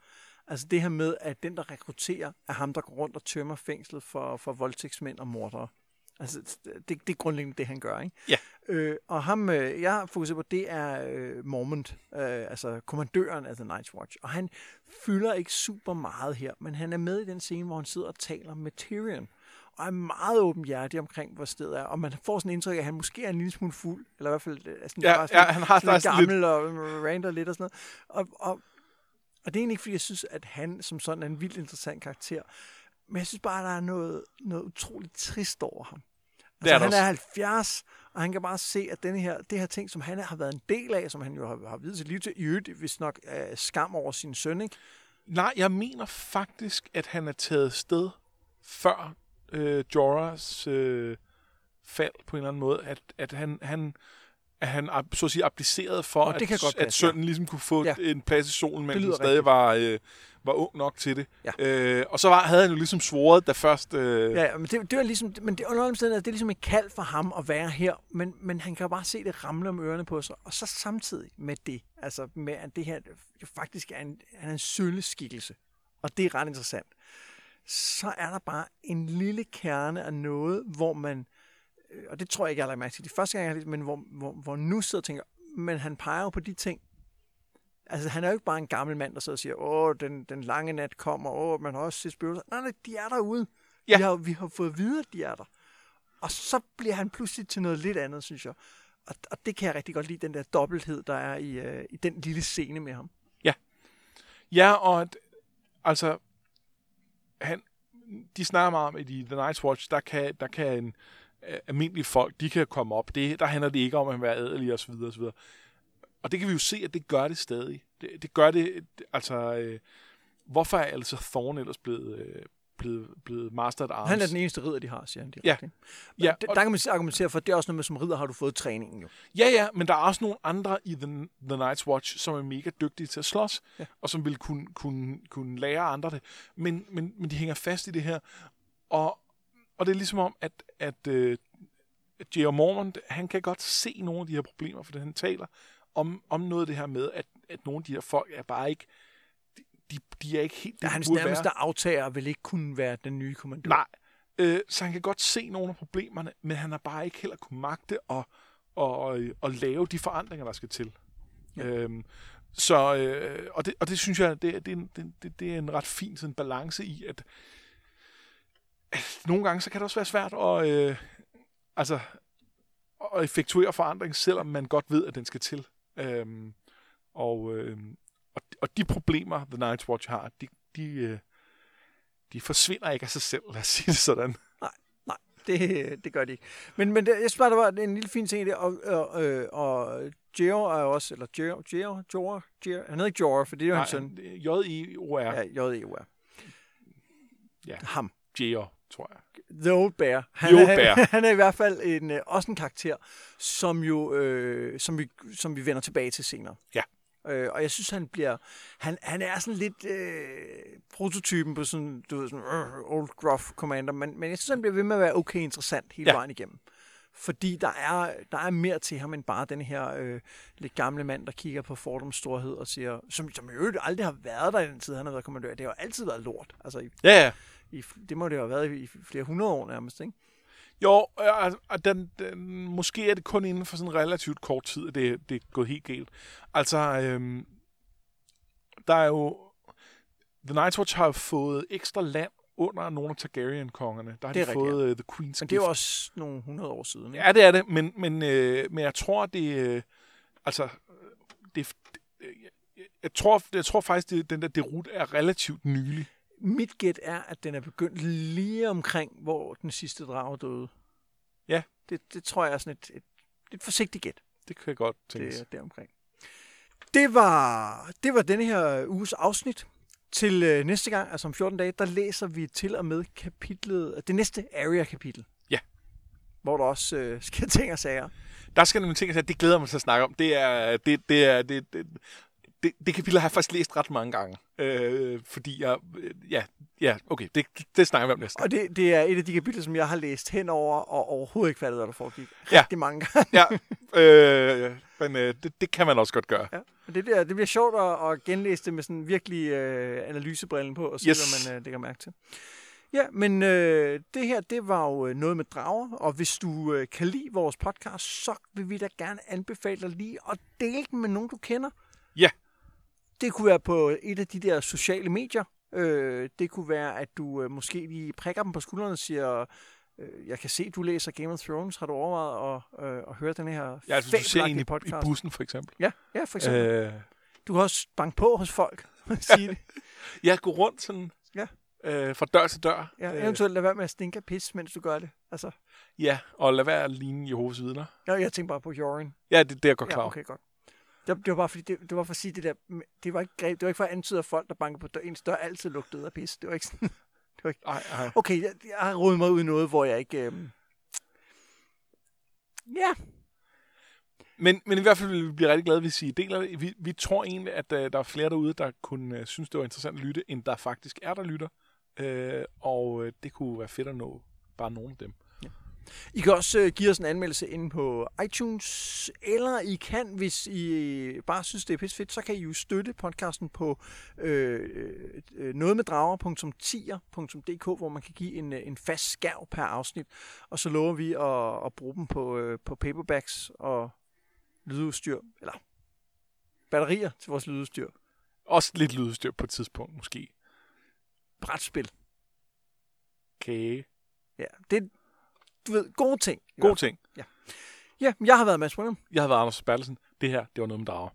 Altså det her med, at den, der rekrutterer, er ham, der går rundt og tømmer fængslet for, for voldtægtsmænd og mordere. Altså, det, det er grundlæggende det, han gør, ikke? Ja. Øh, og ham, øh, jeg har fokuseret på, det er øh, Mormont, øh, altså kommandøren af The Night's Watch. Og han fylder ikke super meget her, men han er med i den scene, hvor han sidder og taler med Tyrion. Og er meget åbenhjertig omkring, hvor stedet er. Og man får sådan en indtryk af, at han måske er en lille smule fuld. Eller i hvert fald øh, sådan, Ja, bare sådan, ja han har sådan lidt sådan lidt... gammel og rander lidt og sådan noget. Og, og, og det er egentlig ikke, fordi jeg synes, at han som sådan er en vildt interessant karakter. Men jeg synes bare, at der er noget, noget utroligt trist over ham. Det er Altså, han også. er 70, og han kan bare se, at denne her, det her ting, som han har været en del af, som han jo har, har videt sit liv til, i øvrigt, hvis nok øh, skam over sin søn, ikke? Nej, jeg mener faktisk, at han er taget sted før øh, Jorahs øh, fald på en eller anden måde. At, at han, han, at han så at sige abdicerede for, Nå, det kan at, godt at passe, sønnen ligesom kunne få Ja. ja. en plads i solen, mens han stadig var, øh, var ung nok til det. Ja. Øh, og så var, havde han jo ligesom svoret, da først... Øh, Ja, ja, men det, det er ligesom, men det, under det er ligesom et kald for ham at være her, men, men han kan jo bare se det ramle om ørerne på sig, og så samtidig med det, altså med at det her jo faktisk er en, han er en sølle-skikkelse, og det er ret interessant, så er der bare en lille kerne af noget, hvor man, øh, og det tror jeg ikke, jeg har lagt mærke til de første gang, jeg har læst, men hvor, hvor, hvor nu sidder og tænker, men han peger jo på de ting, Altså, han er jo ikke bare en gammel mand, der sidder og siger, åh, den, den lange nat kommer, åh, man har også set spøgelser. Nej, nej, de er derude. Ja. Vi, har, vi har fået at vide, at de er der. Og så bliver han pludselig til noget lidt andet, synes jeg. Og, og det kan jeg rigtig godt lide, den der dobbelthed, der er i, øh, i den lille scene med ham. Ja, og at, altså, han, de snakker meget om, at i The Night's Watch, der kan, der kan en, øh, almindelige folk, de kan komme op. Det, der handler det ikke om at være adelig osv. osv. Og det kan vi jo se, at det gør det stadig. Det, det gør det, altså... Øh, hvorfor er altså Thorne ellers blevet, øh, blevet, blevet Master at Arms? Han er den eneste ridder, de har, siger han direkte. Ja, Ja, og- der kan man argumentere for, at det er også noget med, som ridder har du fået træningen jo. Ja, ja, men der er også nogle andre i The, The Night's Watch, som er mega dygtige til at slås, ja. og som vil kunne, kunne, kunne lære andre det. Men, men, men de hænger fast i det her. Og, og det er ligesom om, at, at uh, J.R. Mormont, han kan godt se nogle af de her problemer, for han taler om, om noget af det her med, at, at nogle af de her folk er bare ikke, de, de, de er ikke helt... Ja, det, de hans nærmeste være. aftager vil ikke kunne være den nye kommandør. Nej. Øh, så han kan godt se nogle af problemerne, men han har bare ikke heller kunne magte at, at, at, at lave de forandringer, der skal til. Ja. Øhm, så, øh, og, det, og det synes jeg, det, det, er det, det, er en ret fin sådan, balance i, at nogle gange, så kan det også være svært at, øh, altså, at effektuere forandring, selvom man godt ved, at den skal til. Øhm, og, øh, og, og de problemer, The Night's Watch har, de, de, øh, de forsvinder ikke af sig selv, lad os sige det sådan. Nej, det, det gør de ikke. Men, men det, jeg synes bare, der var en lille fin ting i det, og, og, øh, og Geo er også, eller Geo, Geo, Jor, Geo, han hedder ikke Jor, for det er jo hans søn. J-E-O-R. Ja, J-E-O-R. Ja. Ham. J-E-O, tror jeg. The Old Bear. Han, The Old er, Bear. han er i hvert fald en, øh, også en karakter, som jo øh, som vi, som vi vender tilbage til senere. Ja. Øh, og jeg synes, han bliver... Han, han er sådan lidt øh, prototypen på sådan, du ved, sådan øh, old gruff commander, men, men jeg synes, han bliver ved med at være okay interessant hele ja. Vejen igennem. Fordi der er, der er mere til ham end bare den her øh, lidt gamle mand, der kigger på Fordoms storhed og siger, som, som i øvrigt aldrig har været der i den tid, han har været kommandør. Det har jo altid været lort. Altså, i, Ja, ja. I, det må det jo have været i, flere hundrede år nærmest, ikke? Jo, øh, altså, og den, den, måske er det kun inden for sådan en relativt kort tid, at det, det er gået helt galt. Altså, øhm, der er jo... The Night's Watch har fået ekstra land under nogle af Targaryen-kongerne. Der har Det er de rigtigt, fået uh, The Queen's Men det er jo Gift. også nogle 100 år siden. Ikke? Ja, det er det, men, men, øh, men jeg tror, det øh, altså, det, det jeg, jeg, tror, jeg tror faktisk, det, den der derut er relativt nylig. Mit gæt er, at den er begyndt lige omkring, hvor den sidste drage døde. Ja. Det, det tror jeg er sådan et, et, et forsigtigt gæt. Det kan jeg godt tænke. Det er deromkring. Det var, det var denne her uges afsnit. Til øh, næste gang, altså om 14 dage, der læser vi til og med kapitlet, det næste area-kapitel. Ja. Hvor der også øh, sker ting og sager. Der skal nogle ting, at det glæder mig til at snakke om. Det er, det, det er, det, det, det, det kapitel har jeg faktisk læst ret mange gange. Øh, fordi jeg, øh, ja, ja, okay, det, det snakker vi om næste. Og det, det er et af de kapitler, som jeg har læst henover og overhovedet ikke fattet, hvad der foregik. Ja. Rigtig mange gange. Ja, øh, men øh, det, det kan man også godt gøre. Ja. Og det, der, det bliver sjovt at, at genlæse det med sådan virkelig øh, analysebrillen på, og se, Yes. yes. hvad man øh, lægger mærke til. Ja, men øh, det her, det var jo øh, noget med drager, og hvis du øh, kan lide vores podcast, så vil vi da gerne anbefale dig lige at dele den med nogen, du kender. Ja. Det kunne være på et af de der sociale medier. Øh, det kunne være, at du øh, måske lige prikker dem på skuldrene og siger, øh, jeg kan se, du læser Game of Thrones. Har du overvejet at, øh, at høre den her Ja, altså, du ser en i, fabelagtige i bussen, for eksempel. Ja, ja, for eksempel. Øh. Du kan også banke på hos folk sige det. ja, gå rundt sådan, Ja. øh, fra dør til dør. Ja, Øh, eventuelt lade være med at stinke af pis, mens du gør det. Altså, Ja, og lad være at ligne Jehovas vidner. jeg, jeg tænker bare på Jorin. Ja, det, det er jeg godt klar Ja, okay, godt. Det, det var bare fordi, det, det var for at sige det der, det var ikke, greb- det var ikke for at antyde, at folk, der banker på dør, ens dør, altid lugtede af pis. Det var ikke sådan. Ej, ej. Okay, jeg, jeg har rodet mig ud i noget, hvor jeg ikke... Øhm... Ja, Men, men i hvert fald vil vi blive rigtig glade, hvis I deler det. Vi, vi tror egentlig, at uh, der er flere derude, der kunne uh, synes, det var interessant at lytte, end der faktisk er, der lytter. Uh, og uh, det kunne være fedt at nå bare nogle af dem. I kan også øh, give os en anmeldelse inde på iTunes, eller I kan, hvis I bare synes, det er pisse fedt, så kan I jo støtte podcasten på øh, øh, nogetmeddrager.tier.dk, hvor man kan give en, øh, en fast skærv per afsnit, og så lover vi at, at bruge dem på, øh, på paperbacks og lydudstyr, eller batterier til vores lydudstyr, Også lidt lydstyr på et tidspunkt, måske. brætspil. Kage. Ja, det du ved, gode ting. i God hvert fald. ting. Ja, jeg har været Mads Brunham. Jeg har været Anders Bertelsen. Det her, det var noget med drager.